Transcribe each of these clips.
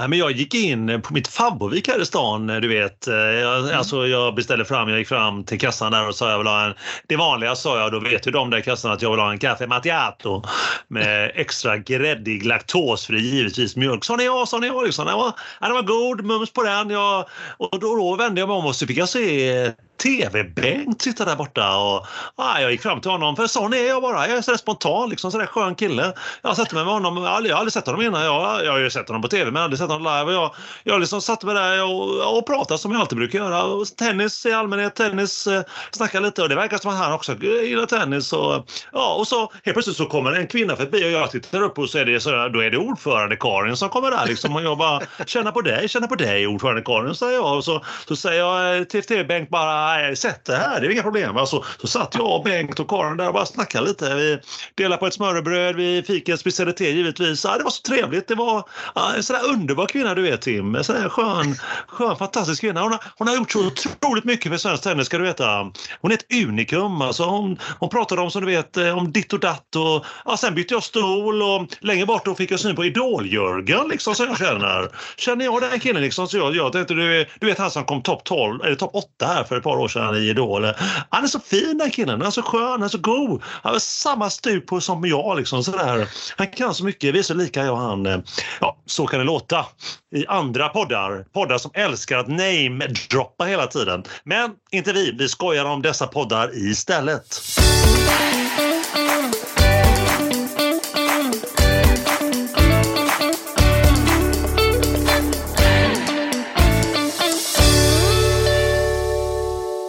Men jag gick in på mitt favorit här i stan, du vet. Jag, mm. Alltså jag beställde fram, jag gick fram till kassan där och sa jag vill ha en... Det vanliga sa jag, då vet ju de där kassan att jag vill ha en kaffe macchiato med extra gräddig, laktosfri givetvis mjölk. Sa ni ja, sa ni ja. Liksom. Den, var, den var god, mums på den. Jag, och då, då vände jag mig om och så fick jag se TV-Bengt sitta där borta. Och, ah, jag gick fram till honom, för sån är jag bara. Jag är sådär spontan, liksom, sådär skön kille. Jag satte mig med honom, jag har aldrig, jag har aldrig sett honom innan. Jag, jag har ju sett honom på TV men aldrig sett honom live. Jag, jag liksom satte mig där och, och pratade som jag alltid brukar göra. Tennis i allmänhet, tennis, eh, snacka lite och det verkar som att han också gillar tennis. Och, ja, och så helt plötsligt så kommer en kvinna förbi och jag tittar upp och så är det, så, då är det ordförande Karin som kommer där liksom. Och jag bara, känna på dig, känna på dig ordförande Karin, säger jag. Och så, så säger jag till TV-Bengt bara nej, sätt det här, det är inga problem. Alltså, så satt jag och Bengt och Karin där och bara snackade lite. Vi delade på ett smörrebröd, vi fick en specialitet givetvis. Ja, det var så trevligt. Det var ja, en sån där underbar kvinna du vet Tim. En sån där skön, skön fantastisk kvinna. Hon har, hon har gjort så otroligt mycket för svensk tennis ska du veta. Hon är ett unikum. Alltså, hon, hon pratade om som du vet eh, om ditt och datt och ja, sen bytte jag stol och längre bort då fick jag syn på Idol-Jörgen liksom som jag känner. Känner jag den killen liksom så jag, jag tänkte du, du vet han som kom topp 12 eller topp 8 här för ett par år sedan i Idol. Han är så fin den killen, han är så skön, han är så god. Han har samma stup på som jag liksom sådär. Han kan så mycket, vi är så lika jag och han. Ja, så kan det låta i andra poddar. Poddar som älskar att name-droppa hela tiden. Men inte vi, vi skojar om dessa poddar istället.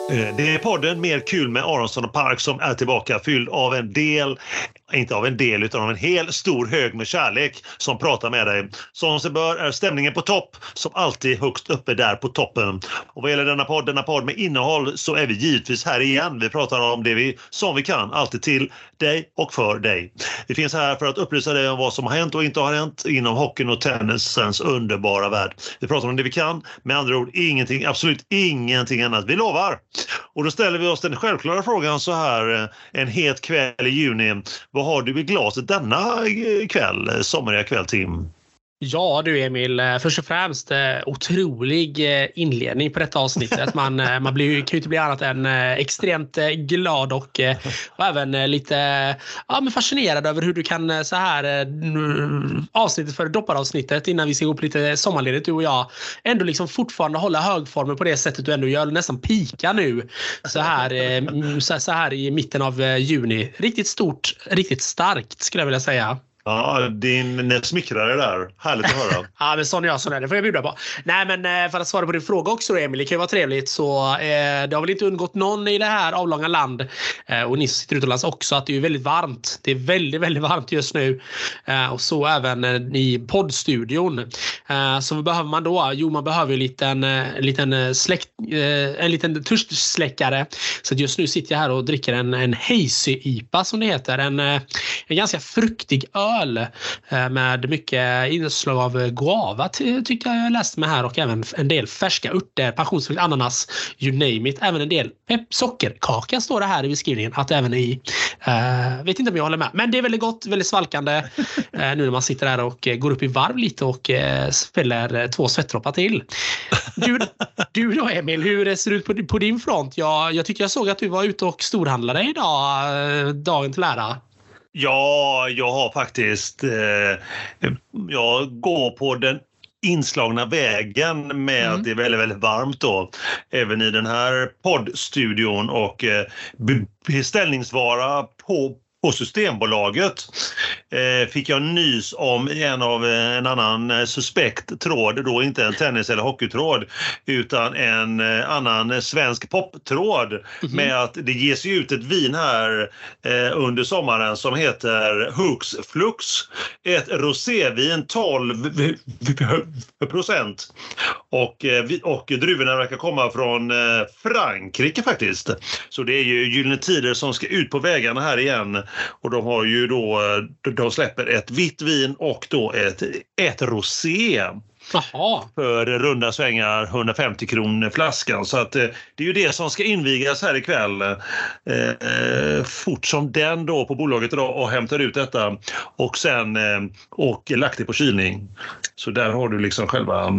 Eh, det är podden Mer kul med Aronsson och Park som är tillbaka fylld av en del, inte av en del utan av en hel stor hög med kärlek som pratar med dig. Som sig bör är stämningen på topp som alltid högst uppe där på toppen. Och vad gäller denna podd, denna podd med innehåll så är vi givetvis här igen. Vi pratar om det vi som vi kan, alltid till dig och för dig. Vi finns här för att upplysa dig om vad som har hänt och inte har hänt inom hockeyn och tennisens underbara värld. Vi pratar om det vi kan, med andra ord ingenting, absolut ingenting annat. Vi lovar! Och då ställer vi oss den självklara frågan så här eh, en het kväll i juni. Vad har du i glaset denna eh, kväll, eh, sommariga kväll Tim? Ja du Emil, eh, först och främst eh, otrolig eh, inledning på detta avsnittet. Man, man blir, kan ju inte bli annat än extremt glad och, och även lite ja, men fascinerad över hur du kan så här avsnittet för dopparavsnittet innan vi ska gå på lite sommarledigt du och jag ändå liksom fortfarande hålla högformen på det sättet du ändå gör. Nästan pika nu så här, så här i mitten av juni. Riktigt stort, riktigt starkt skulle jag vilja säga. Ja, din smickrare där. Härligt att höra. ja, men sån är jag. Sån är det får jag bjuda på. Nej, men eh, för att svara på din fråga också då, Emil. Det kan ju vara trevligt. Så eh, det har väl inte undgått någon i det här avlånga land eh, och ni som sitter utomlands också att det är väldigt varmt. Det är väldigt, väldigt varmt just nu eh, och så även eh, i poddstudion. Eh, så vad behöver man då? Jo, man behöver en liten, eh, liten släkt, en liten törstsläckare. Så just nu sitter jag här och dricker en, en Hazy IPA som det heter. En, en ganska fruktig öl öl eh, med mycket inslag av guava tycker jag jag läste med här och även en del färska örter, passionsfrukt, ananas, you name it. Även en del sockerkaka står det här i beskrivningen att även i. Uh, vet inte om jag håller med, men det är väldigt gott, väldigt svalkande uh, nu när man sitter där och uh, går upp i varv lite och uh, spiller två svettdroppar till. Du, du då Emil, hur ser det ut på, på din front? Jag, jag tycker jag såg att du var ute och storhandlade idag, dagen till ära. Ja, jag har faktiskt... Eh, jag går på den inslagna vägen med mm. att det är väldigt, väldigt varmt då. Även i den här poddstudion och eh, beställningsvara på på Systembolaget eh, fick jag nys om en av eh, en annan eh, suspekt tråd, då inte en tennis eller hockeytråd utan en eh, annan svensk poptråd mm -hmm. med att det ges ut ett vin här eh, under sommaren som heter Hux Flux. Ett rosévin 12 procent och, och druvorna verkar komma från Frankrike faktiskt. Så det är ju Gyllene Tider som ska ut på vägarna här igen och de har ju då, de släpper ett vitt vin och då ett, ett rosé. Jaha. För runda svängar 150 kronor flaskan. Så att, det är ju det som ska invigas här ikväll. Eh, fort som den då på bolaget idag och hämtar ut detta och sen eh, och lagt det på kylning. Så där har du liksom själva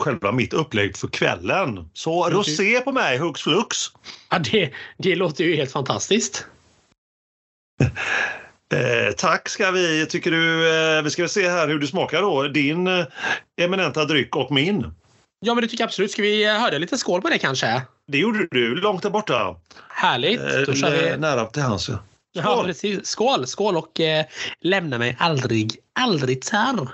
själva mitt upplägg för kvällen. Så rosé på mig, hux flux. Ja, det, det låter ju helt fantastiskt. Eh, tack ska vi. Tycker du, eh, vi ska se här hur du smakar då. Din eh, eminenta dryck och min. Ja, men det tycker jag absolut. Ska vi höra lite skål på det kanske? Det gjorde du, långt där borta. Härligt. Då kör vi. Eh, nära till hands. Ja. Skål! Ja, precis. Skål, skål och eh, lämna mig aldrig, aldrig tärr.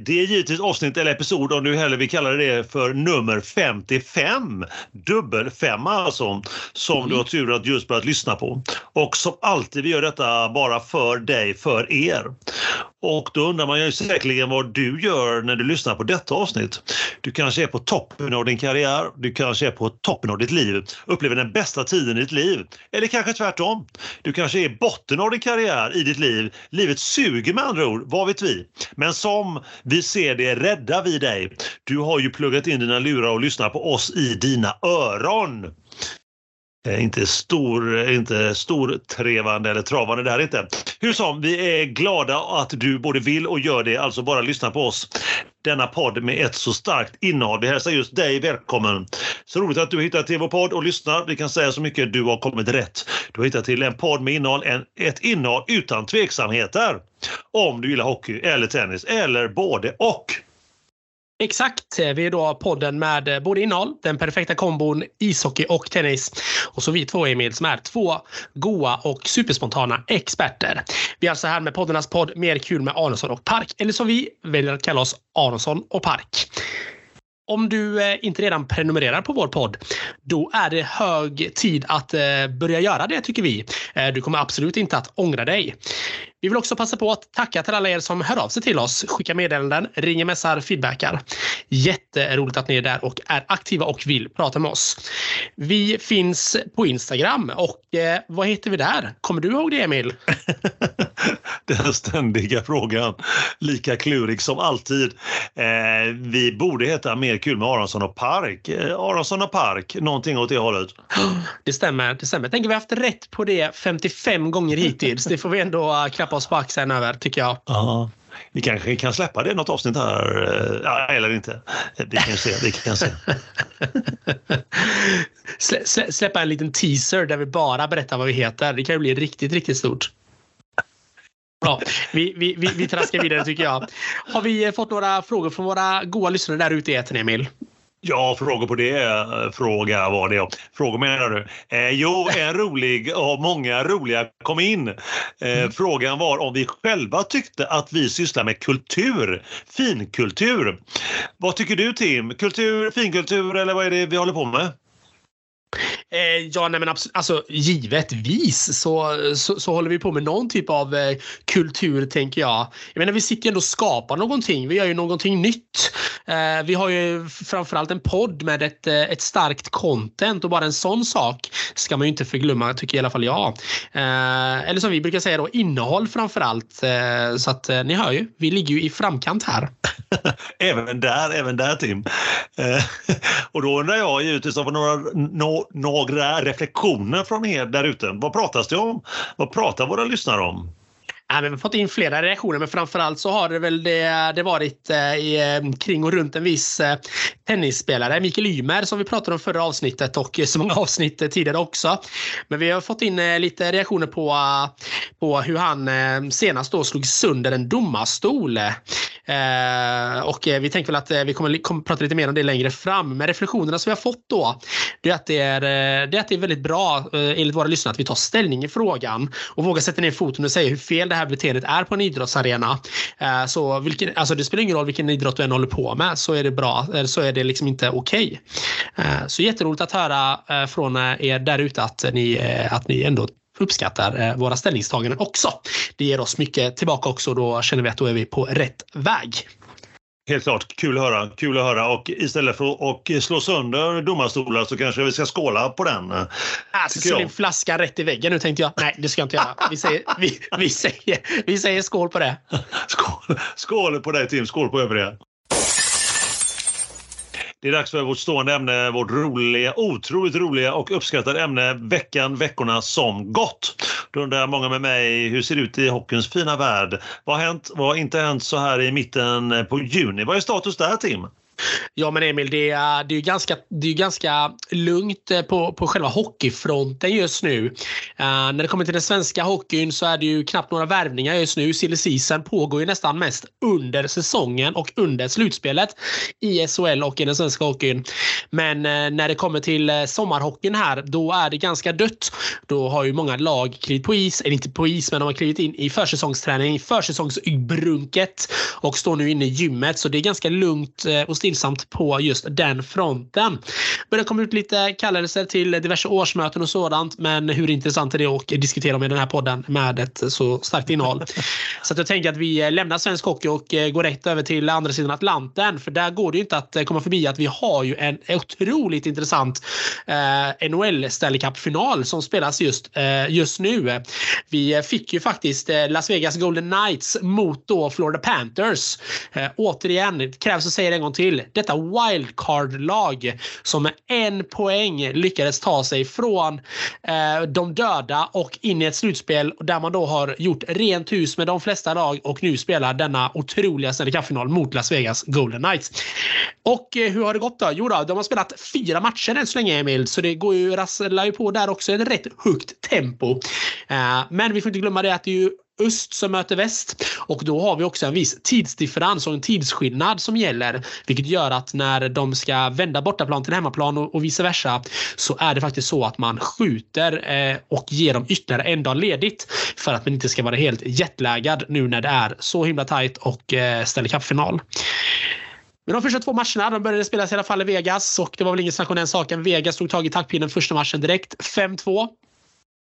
Det är givetvis avsnitt eller episod, om du hellre vill kalla det för nummer 55. Dubbelfemma alltså, som mm. du har tur att just börjat lyssna på. Och som alltid, vi gör detta bara för dig, för er. Och då undrar man ju säkerligen vad du gör när du lyssnar på detta avsnitt. Du kanske är på toppen av din karriär, du kanske är på toppen av ditt liv, upplever den bästa tiden i ditt liv. Eller kanske tvärtom. Du kanske är i botten av din karriär i ditt liv. Livet suger med andra ord, vad vet vi? Men som vi ser det räddar vi dig. Du har ju pluggat in dina lurar och lyssnar på oss i dina öron. Eh, inte stor, eh, inte stortrevande eller travande det här inte. Hur som, vi är glada att du både vill och gör det, alltså bara lyssna på oss. Denna podd med ett så starkt innehåll. Vi hälsar just dig välkommen. Så roligt att du har hittat till vår podd och lyssnar. Vi kan säga så mycket, du har kommit rätt. Du har hittat till en podd med innehåll, en, ett innehåll utan tveksamheter. Om du gillar hockey eller tennis eller både och. Exakt. Vi är då podden med eh, både innehåll, den perfekta kombon ishockey och tennis. Och så vi två Emil som är två goa och superspontana experter. Vi är alltså här med poddarnas podd Mer kul med Aronsson och Park. Eller som vi väljer att kalla oss Aronsson och Park. Om du eh, inte redan prenumererar på vår podd, då är det hög tid att eh, börja göra det tycker vi. Eh, du kommer absolut inte att ångra dig. Vi vill också passa på att tacka till alla er som hör av sig till oss, skickar meddelanden, ringer, messar, feedbackar. Jätteroligt att ni är där och är aktiva och vill prata med oss. Vi finns på Instagram och eh, vad heter vi där? Kommer du ihåg det Emil? Den ständiga frågan. Lika klurig som alltid. Eh, vi borde heta Mer kul med Aronsson och Park. Eh, Aronsson och Park, någonting åt det hållet. Det stämmer. Det stämmer. Jag tänker vi har haft rätt på det 55 gånger hittills. Det får vi ändå uh, klappa oss på axeln över, tycker jag. Ja. Vi kanske kan släppa det något avsnitt här, eh, ja, eller inte. Vi kan se. Vi kan se. Slä, släppa en liten teaser där vi bara berättar vad vi heter. Det kan ju bli riktigt, riktigt stort. Bra. Vi, vi, vi, vi traskar vidare tycker jag. Har vi fått några frågor från våra goa lyssnare där ute i etern, Emil? Ja, frågor på det. Eh, fråga var det. Frågor menar du? Eh, jo, en rolig och många roliga kom in. Eh, mm. Frågan var om vi själva tyckte att vi sysslar med kultur, finkultur. Vad tycker du Tim? Kultur, finkultur eller vad är det vi håller på med? Eh, ja, nej men absolut. alltså givetvis så, så, så, håller vi på med någon typ av eh, kultur tänker jag. Jag menar vi sitter ju ändå och skapar någonting. Vi gör ju någonting nytt. Eh, vi har ju framförallt en podd med ett, eh, ett starkt content och bara en sån sak ska man ju inte förglömma tycker i alla fall jag. Eh, eller som vi brukar säga då innehåll framförallt. Eh, så att eh, ni hör ju, vi ligger ju i framkant här. även där, även där Tim. Eh, och då undrar jag givetvis av några, några några reflektioner från er där ute. Vad pratas det om? Vad pratar våra lyssnare om? Ja, vi har fått in flera reaktioner men framförallt så har det väl det, det varit eh, eh, kring och runt en viss eh, tennisspelare, Mikael Ymer som vi pratade om förra avsnittet och så många avsnitt tidigare också. Men vi har fått in eh, lite reaktioner på, eh, på hur han senast då slog sönder en domarstol. och vi tänker väl att vi kommer, kommer prata lite mer om det längre fram. Men reflektionerna som vi har fått då, det är att det är, det är, att det är väldigt bra enligt våra lyssnare att vi tar ställning i frågan och vågar sätta ner foten och säga hur fel det här beteendet är på en idrottsarena. Eh, så vilken, alltså det spelar ingen roll vilken idrott du än håller på med så är det bra, eh, så är det liksom inte okej. Okay. Eh, så jätteroligt att höra eh, från eh, er där ute att ni, eh, att ni ändå uppskattar våra ställningstaganden också. Det ger oss mycket tillbaka också. Då känner vi att då är vi på rätt väg. Helt klart. Kul att höra. Kul att höra. Och istället för att slå sönder domarstolar så kanske vi ska skåla på den. Alltså, slå en flaska rätt i väggen nu tänkte jag. Nej, det ska jag inte göra. Vi säger, vi, vi säger, vi säger skål på det. Skål, skål på dig Tim. Skål på övriga. Det är dags för vårt stående ämne, vårt roliga, otroligt roliga och uppskattade ämne veckan, veckorna som gått. Då undrar många med mig, hur ser det ut i hockeyns fina värld? Vad har hänt? Vad har inte hänt så här i mitten på juni? Vad är status där Tim? Ja men Emil, det är, det är, ganska, det är ganska lugnt eh, på, på själva hockeyfronten just nu. Uh, när det kommer till den svenska hockeyn så är det ju knappt några värvningar just nu. Silly season pågår ju nästan mest under säsongen och under slutspelet i SHL och i den svenska hockeyn. Men uh, när det kommer till uh, sommarhockeyn här, då är det ganska dött. Då har ju många lag klivit på is, eller inte på is, men de har klivit in i försäsongsträning, försäsongsbrunket och står nu inne i gymmet. Så det är ganska lugnt och stillsamt på just den fronten. Börjar komma ut lite kallelser till diverse årsmöten och sådant. Men hur intressant är det att diskutera med den här podden med ett så starkt innehåll? så jag tänker att vi lämnar svensk hockey och eh, går rätt över till andra sidan Atlanten. För där går det ju inte att komma förbi att vi har ju en otroligt intressant eh, NHL Stanley Cup-final som spelas just, eh, just nu. Vi fick ju faktiskt eh, Las Vegas Golden Knights mot då Florida Panthers. Eh, återigen, krävs att säga det en gång till detta wildcard-lag som med en poäng lyckades ta sig från eh, de döda och in i ett slutspel där man då har gjort rent hus med de flesta lag och nu spelar denna otroliga Stanley Cup-final mot Las Vegas Golden Knights. Och eh, hur har det gått då? Jo då, de har spelat fyra matcher än så länge Emil, så det går ju, rasslar ju på där också ett rätt högt tempo. Eh, men vi får inte glömma det att det är ju öst som möter väst. Och då har vi också en viss tidsdifferens och en tidsskillnad som gäller. Vilket gör att när de ska vända bortaplan till hemmaplan och, och vice versa så är det faktiskt så att man skjuter eh, och ger dem ytterligare en dag ledigt för att man inte ska vara helt jetlaggad nu när det är så himla tajt och eh, Stanley Cup-final. Men de första två matcherna de började spelas i alla fall i Vegas och det var väl ingen snack om den saken. Vegas tog tag i taktpinnen första matchen direkt. 5-2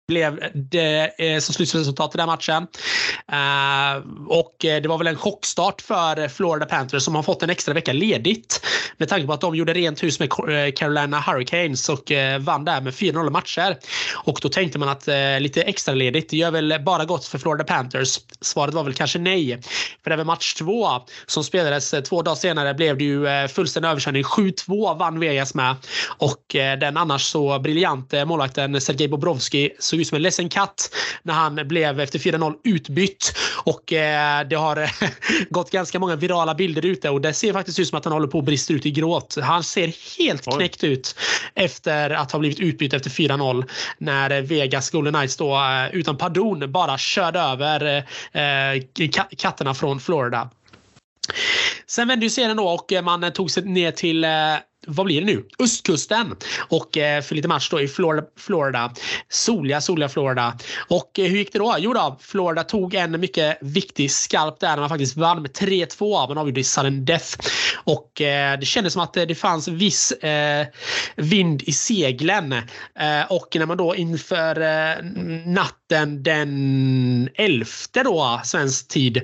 blev det eh, som slutresultat i den matchen. Eh, och eh, det var väl en chockstart för Florida Panthers som har fått en extra vecka ledigt. Med tanke på att de gjorde rent hus med Carolina Hurricanes och vann där med 4-0 matcher. Och då tänkte man att lite extra ledigt det gör väl bara gott för Florida Panthers. Svaret var väl kanske nej. För även match två som spelades två dagar senare blev det ju fullständig överkörning. 7-2 vann Vegas med. Och den annars så briljante målvakten Sergej Bobrovski såg ut som en ledsen katt när han blev efter 4-0 utbytt. Och eh, det har gått ganska många virala bilder ute och det ser faktiskt ut som att han håller på att brista ut i gråt. Han ser helt Oj. knäckt ut efter att ha blivit utbytt efter 4-0 när Vegas Golden Knights då eh, utan pardon bara körde över eh, katterna från Florida. Sen vände ju serien då och man tog sig ner till vad blir det nu? Östkusten. Och eh, för lite match då i Florida. Florida. Soliga, soliga Florida. Och eh, hur gick det då? Jo då, Florida tog en mycket viktig skarp där när man faktiskt vann med 3-2. Man avgjorde i sudden death. Och eh, det kändes som att eh, det fanns viss eh, vind i seglen. Eh, och när man då inför eh, natten den 11 då, svensk tid,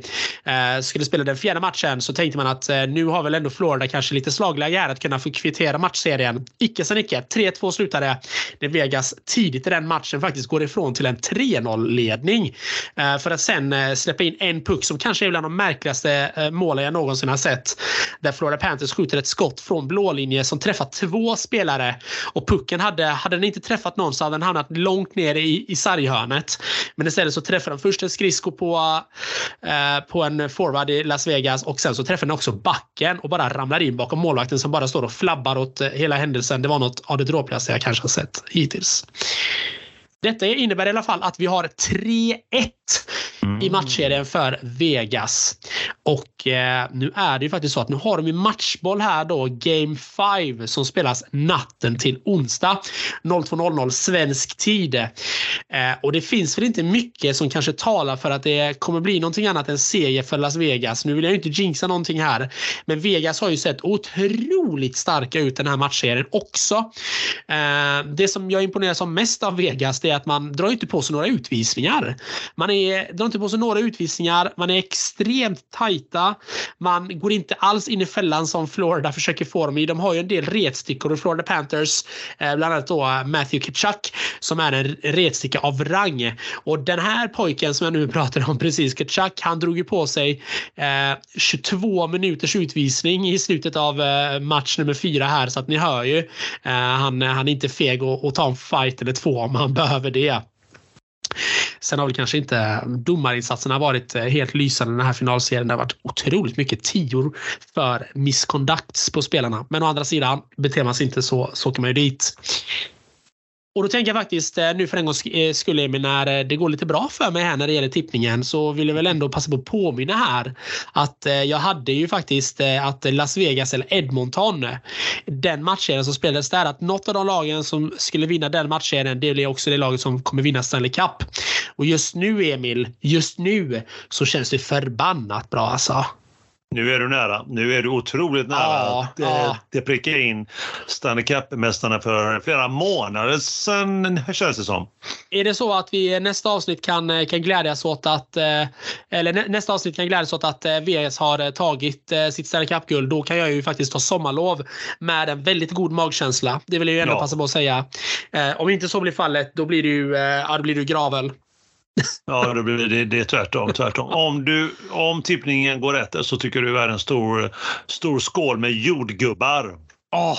eh, skulle spela den fjärde matchen så tänkte man att eh, nu har väl ändå Florida kanske lite slagläge här att kunna få kvittera matchserien. Icke sen icke. 3-2 slutade det Vegas tidigt i den matchen faktiskt går ifrån till en 3-0-ledning. Eh, för att sen eh, släppa in en puck som kanske är bland de märkligaste eh, målen jag någonsin har sett. Där Florida Panthers skjuter ett skott från blålinje som träffar två spelare. Och pucken hade, hade den inte träffat någon så hade den hamnat långt ner i, i sarghörnet. Men istället så träffar den först en skridsko på, eh, på en forward i Las Vegas och sen så träffar den också backen och bara ramlar in bakom målvakten som bara står och flabbar grabbar åt eh, hela händelsen. Det var något av det dråpligaste jag kanske har sett hittills. Detta innebär i alla fall att vi har 3-1 mm. i matchserien för Vegas. Och eh, nu är det ju faktiskt så att nu har de ju matchboll här då, Game 5 som spelas natten till onsdag 02.00 svensk tid. Eh, och det finns väl inte mycket som kanske talar för att det kommer bli någonting annat än seger för Las Vegas. Nu vill jag ju inte jinxa någonting här, men Vegas har ju sett otroligt starka ut den här matchserien också. Eh, det som jag imponeras av mest av Vegas det är att man drar inte på sig några utvisningar. Man är, drar inte på sig några utvisningar, man är extremt tajta. Man går inte alls in i fällan som Florida försöker få dem i. De har ju en del retstickor i Florida Panthers, eh, bland annat då eh, Matthew Kitchuck som är en retsticka av rang. Och den här pojken som jag nu pratar om precis, Kitchuck, han drog ju på sig eh, 22 minuters utvisning i slutet av eh, match nummer fyra här så att ni hör ju. Eh, han, han är inte feg att ta en fight eller två om han behöver det. Sen har väl kanske inte domarinsatserna varit eh, helt lysande den här finalserien. Det har varit otroligt mycket tior för misconducts på spelarna. Men å andra sidan, beter man sig inte så, så åker man ju dit. Och då tänker jag faktiskt eh, nu för en gångs eh, skull Emil, när eh, det går lite bra för mig här när det gäller tippningen så vill jag väl ändå passa på att påminna här att jag hade ju faktiskt att Las Vegas eller Edmonton, den matchserien som spelades där, att något av de lagen som skulle vinna den matchserien, det blir också det laget som kommer vinna Stanley Cup. Och just nu Emil, just nu så känns det förbannat bra alltså. Nu är du nära. Nu är du otroligt nära ja, att ja. det prickar in Stanley Cup-mästarna för flera månader sedan, känns det som. Är det så att vi nästa avsnitt kan, kan glädjas åt att eh, eller nästa avsnitt kan glädjas åt att eh, VS har tagit eh, sitt Stanley Cup-guld, då kan jag ju faktiskt ta sommarlov med en väldigt god magkänsla. Det vill jag ju ändå ja. passa på att säga. Om inte så blir fallet, då blir det ju, ja, då blir det gravel. Ja, då blir det, det är tvärtom. tvärtom. Om, du, om tippningen går rätt så tycker du är en stor, stor skål med jordgubbar. Oh,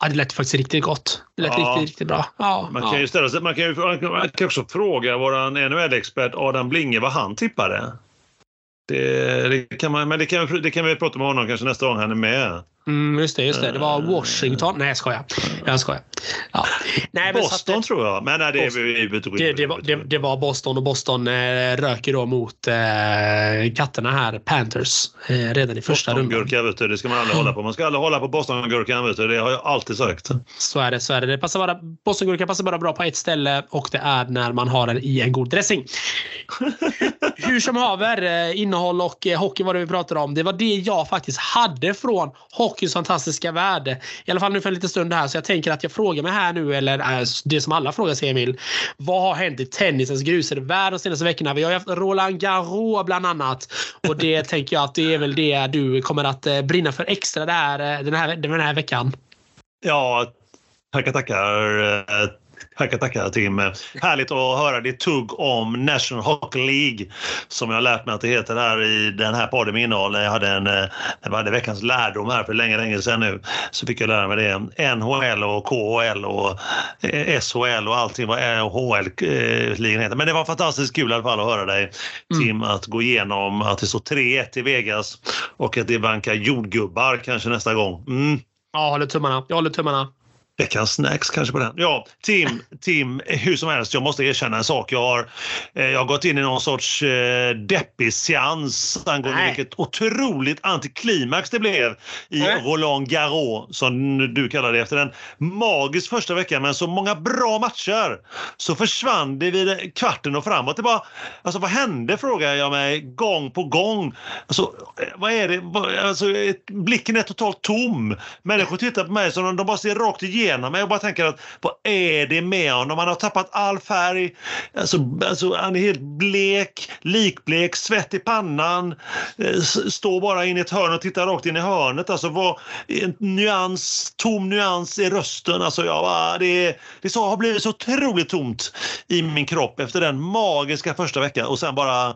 ja, det lät faktiskt riktigt gott. Det lät ja. riktigt, riktigt bra. Ja, man, kan ju ställa sig, man, kan ju, man kan också fråga vår NHL-expert Adam Blinge vad han tippade. Det, det, kan man, men det kan, det kan vi prata med honom kanske nästa gång han är med. Mm, just det, just det. Det var eh. Washington. Nej, jag skojar. Jag skojar. Ja. Nej, Boston att, tror jag. Men nej, det, Boston, det, det, var, det, det, var Boston och Boston eh, röker då mot eh, katterna här, Panthers, eh, redan i första rundan. Boston-gurka, vet du, det ska man aldrig hålla på. Man ska aldrig hålla på Boston-gurkan, vet du. Det har jag alltid sagt. Så är det. Så är det. det passar bara, Boston-gurka passar bara bra på ett ställe och det är när man har den i en god dressing. Hur som haver, eh, innehåll och hockey var det vi pratade om. Det var det jag faktiskt hade från hockeyns fantastiska värld. I alla fall nu för en liten stund här. Så jag tänker att jag frågar mig här nu, eller äh, det som alla frågar sig Emil. Vad har hänt i tennisens grusade värld de senaste veckorna? Vi har ju haft Roland Garros bland annat. Och det tänker jag att det är väl det du kommer att äh, brinna för extra där, äh, den, här, den här veckan. Ja, tackar, tackar. Tackar, tackar Tim. Härligt att höra ditt tugg om National Hockey League som jag har lärt mig att det heter här i den här podden med innehåll. Jag hade, en, jag eh, hade veckans lärdom här för länge, länge sedan nu. Så fick jag lära mig det. NHL och KHL och eh, SHL och allting vad HL-ligan heter. Men det var fantastiskt kul i alla fall att höra dig Tim mm. att gå igenom att det står 3-1 i Vegas och att det vankar jordgubbar kanske nästa gång. Mm. Ja, jag håller tummarna. Jag håller tummarna. Veckans snacks kanske på den. Ja, Tim, Tim, hur som helst, jag måste erkänna en sak. Jag har, eh, jag har gått in i någon sorts eh, deppig seans angående Nej. vilket otroligt antiklimax det blev i Nej. Roland Garros, som du kallar det, efter en magisk första vecka med så många bra matcher. Så försvann det vid kvarten och framåt. Det bara, alltså, vad hände frågar jag mig gång på gång. Alltså, eh, vad är det? Alltså, blicken är totalt tom. Människor tittar på mig som de bara ser rakt igenom igenom mig. Jag bara tänker att vad är det med honom? Han har tappat all färg. Alltså, alltså, han är helt blek, likblek, svett i pannan. Eh, står bara in i ett hörn och tittar rakt in i hörnet. Alltså, vad, en nyans, tom nyans i rösten. Alltså, ja, det, det så, har blivit så otroligt tomt i min kropp efter den magiska första veckan och sen bara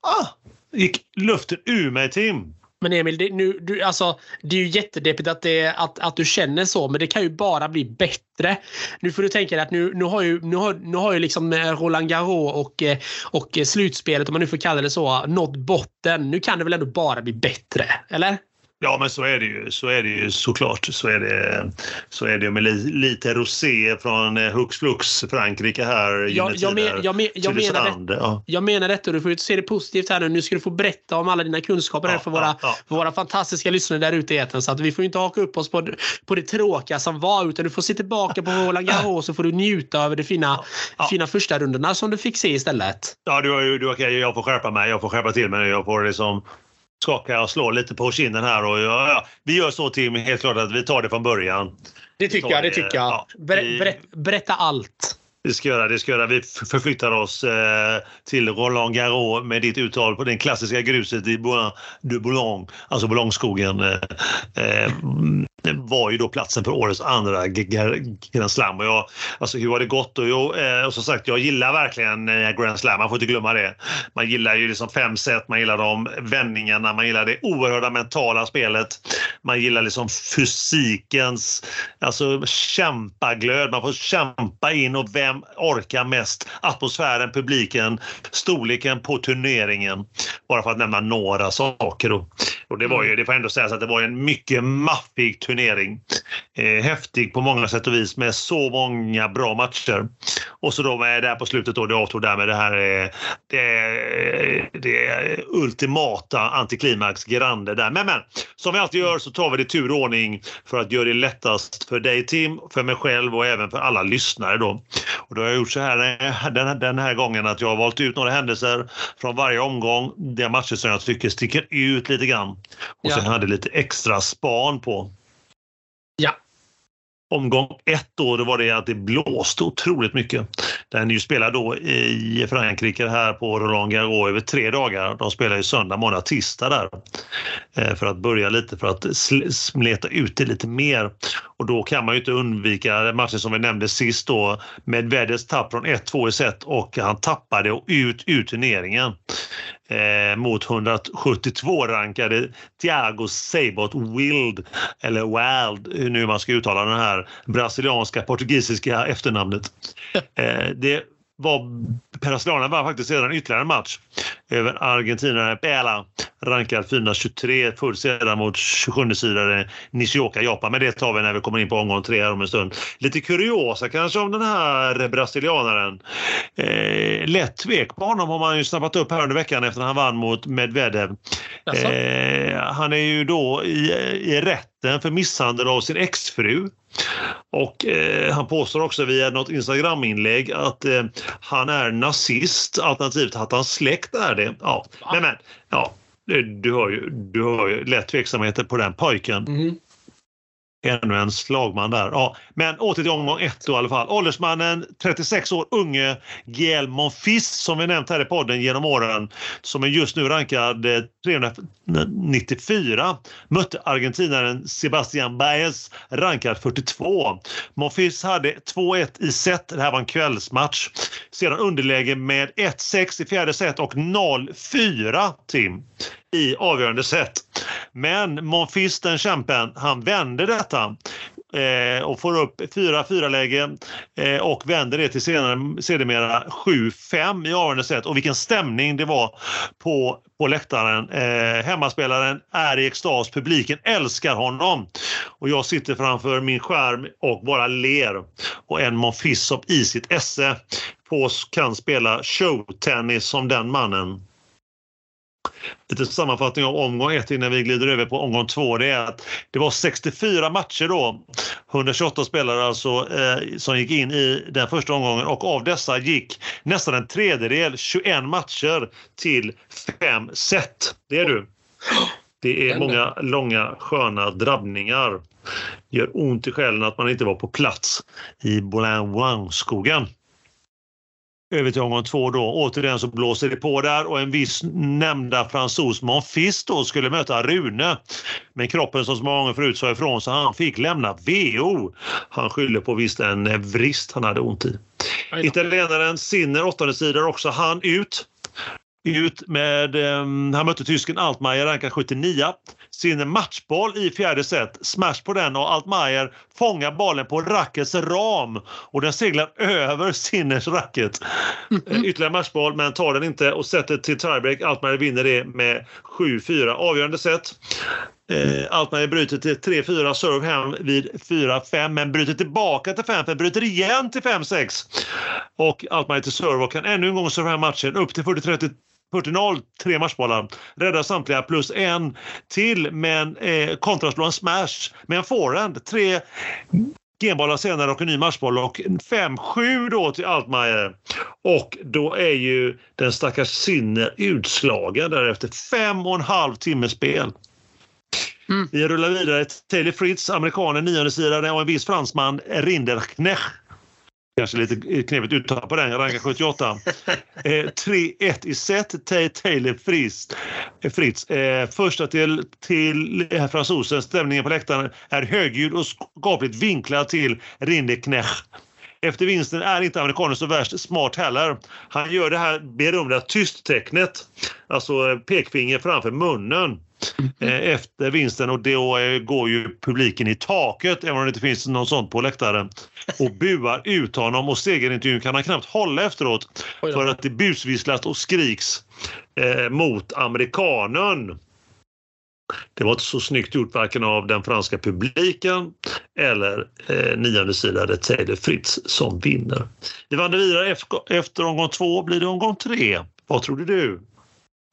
ah, gick luften ur mig, Tim. Men Emil, det, nu, du, alltså, det är ju jättedeppigt att, det, att, att du känner så, men det kan ju bara bli bättre. Nu får du tänka dig att nu, nu har ju, nu har, nu har ju liksom eh, Roland Garros och, eh, och eh, slutspelet, om man nu får kalla det så, nått botten. Nu kan det väl ändå bara bli bättre, eller? Ja, men så är det ju. Så är det ju såklart. Så är det, så är det med li, lite rosé från eh, Hux Flux, Frankrike här. Ja, jag, men, jag, men, jag, menar ja. jag menar detta. Du får se det positivt här nu. Nu ska du få berätta om alla dina kunskaper ja, här för, våra, ja, för våra fantastiska lyssnare där ute i etern. Så att vi får inte haka upp oss på, på det tråkiga som var utan du får se tillbaka på Roland Garros så får du njuta över de fina, fina första rundorna som du fick se istället. Ja, du, du, okay, jag får skärpa mig. Jag får skärpa till mig. Jag får liksom skakar och slår lite på kinden här. Och ja, vi gör så Tim, helt klart att vi tar det från början. Det tycker jag. Det tycker jag. Ja, Ber, berätta allt. Det ska göra. Det ska göra. Vi förflyttar oss eh, till Roland Garros med ditt uttal på den klassiska gruset i Boulin du Boulogne, alltså Boulogneskogen. Eh, eh, mm, var ju då platsen för årets andra Grand Slam. Och jag, alltså hur har det gått? Och, jag, eh, och som sagt, jag gillar verkligen eh, Grand Slam. Man får inte glömma det. Man gillar ju liksom fem set, man gillar de vändningarna, man gillar det oerhörda mentala spelet. Man gillar liksom fysikens alltså kämpaglöd. Man får kämpa in och vem orkar mest? Atmosfären, publiken, storleken på turneringen. Bara för att nämna några saker. Och det var ju, det får ändå sägas att det var en mycket maffig turnering. Eh, häftig på många sätt och vis med så många bra matcher. Och så då med där på slutet då, det avtog där med det här eh, det, det ultimata antiklimax grande där. Men men, som vi alltid gör så tar vi det i tur och ordning för att göra det lättast för dig Tim, för mig själv och även för alla lyssnare då. Och då har jag gjort så här den, den här gången att jag har valt ut några händelser från varje omgång. Det matcher som jag tycker sticker ut lite grann. Och ja. sen hade lite extra span på. Omgång ett då, då var det att det blåste otroligt mycket. Den ju spelar då i Frankrike här på Roland Garros över tre dagar. De spelar ju söndag, måndag, tisdag där. Eh, för att börja lite, för att smeta ut det lite mer. Och då kan man ju inte undvika matchen som vi nämnde sist då. Medvedevs tapp från 1-2 i set och han tappade och ut ur turneringen eh, mot 172-rankade Thiago Seibot Wild, eller Wild, hur nu man ska uttala den här brasilianska portugisiska efternamnet. Eh, det var Pereslana var faktiskt sedan ytterligare en match över Argentina Pela rankad 423 full sedan mot 27 sidare Nishioka Japan. Men det tar vi när vi kommer in på omgång tre här om en stund. Lite kuriosa kanske om den här brasilianaren. Eh, lätt tvek på honom har man ju snappat upp här under veckan efter att han vann mot Medvedev. Eh, han är ju då i, i rätten för misshandel av sin exfru. Och eh, han påstår också via något Instagram-inlägg att eh, han är nazist alternativt att hans släkt är det. Ja, men, men ja, du har ju, du har ju lätt tveksamheter på den pojken. Mm. Ännu en slagman där. Ja, men åter till omgång ett då i alla fall. Åldersmannen, 36 år, unge Gael Monfils som vi nämnt här i podden genom åren, som är just nu rankad eh, 394, mötte argentinaren Sebastian Baez, rankad 42. Monfils hade 2-1 i set. Det här var en kvällsmatch. Sedan underläge med 1-6 i fjärde set och 0-4, Tim, i avgörande set. Men Monfils, den kämpen, han vände detta eh, och får upp 4-4 läge eh, och vänder det till senare, sedermera 7-5 i avgörande set. Och vilken stämning det var på, på läktaren. Eh, hemmaspelaren är i extas, publiken älskar honom. Och jag sitter framför min skärm och bara ler. Och en Monfils som i sitt esse på kan spela showtennis som den mannen lite sammanfattning av omgång ett innan vi glider över på omgång två. Det är att det var 64 matcher då. 128 spelare alltså eh, som gick in i den första omgången och av dessa gick nästan en tredjedel, 21 matcher, till fem set. Det är du. Det är många långa sköna drabbningar. Det gör ont i själen att man inte var på plats i Boulin-Wang-skogen över till omgång två då. Återigen så blåser det på där och en viss nämnda fransos Monfils då skulle möta Rune. Men kroppen som så många gånger förut sa ifrån så han fick lämna VO. Han skyller på visst en vrist han hade ont i. Italienaren Sinner, åttonde sidor också han ut ut med, um, han mötte tysken Altmaier, rankad 79 sin matchboll i fjärde set. Smash på den och Altmaier fångar bollen på rackets ram och den seglar över Sinners racket. Mm -hmm. Ytterligare matchboll men tar den inte och sätter till tiebreak. Altmaier vinner det med 7-4. Avgörande set. Eh, Altmaier bryter till 3-4 serve hem vid 4-5 men bryter tillbaka till 5-5, bryter igen till 5-6. Och Altmaier till serve och kan ännu en gång serva hem matchen upp till 40-30 40-0, tre matchbollar. Räddar samtliga plus en till men eh, kontraslår en smash med en forehand. Tre genbollar senare och en ny matchboll och 5-7 då till Altmaier. Och då är ju den stackars Sinner utslagen därefter. Fem och en halv timme spel. Mm. Vi rullar vidare till Taylor Fritz, amerikanen, niondesidare och en viss fransman, Rinderknecht Kanske lite knepigt uttal på den, jag rankar 78. Eh, 3-1 i set, Taylor Fritz. Eh, Fritz. Eh, första till, till fransosen, stämningen på läktaren är högljudd och skapligt vinklad till Rindeknech. Efter vinsten är inte amerikanen så värst smart heller. Han gör det här berömda tysttecknet, alltså pekfinger framför munnen eh, efter vinsten och då eh, går ju publiken i taket, även om det inte finns någon sånt på läktaren, och buar ut honom och segerintervjun kan han knappt hålla efteråt för att det busvisslas och skriks eh, mot amerikanen. Det var inte så snyggt gjort varken av den franska publiken eller eh, nionde sidade Taylor Fritz som vinner. Vi vandrar vidare efter omgång två. Blir det omgång tre? Vad trodde du?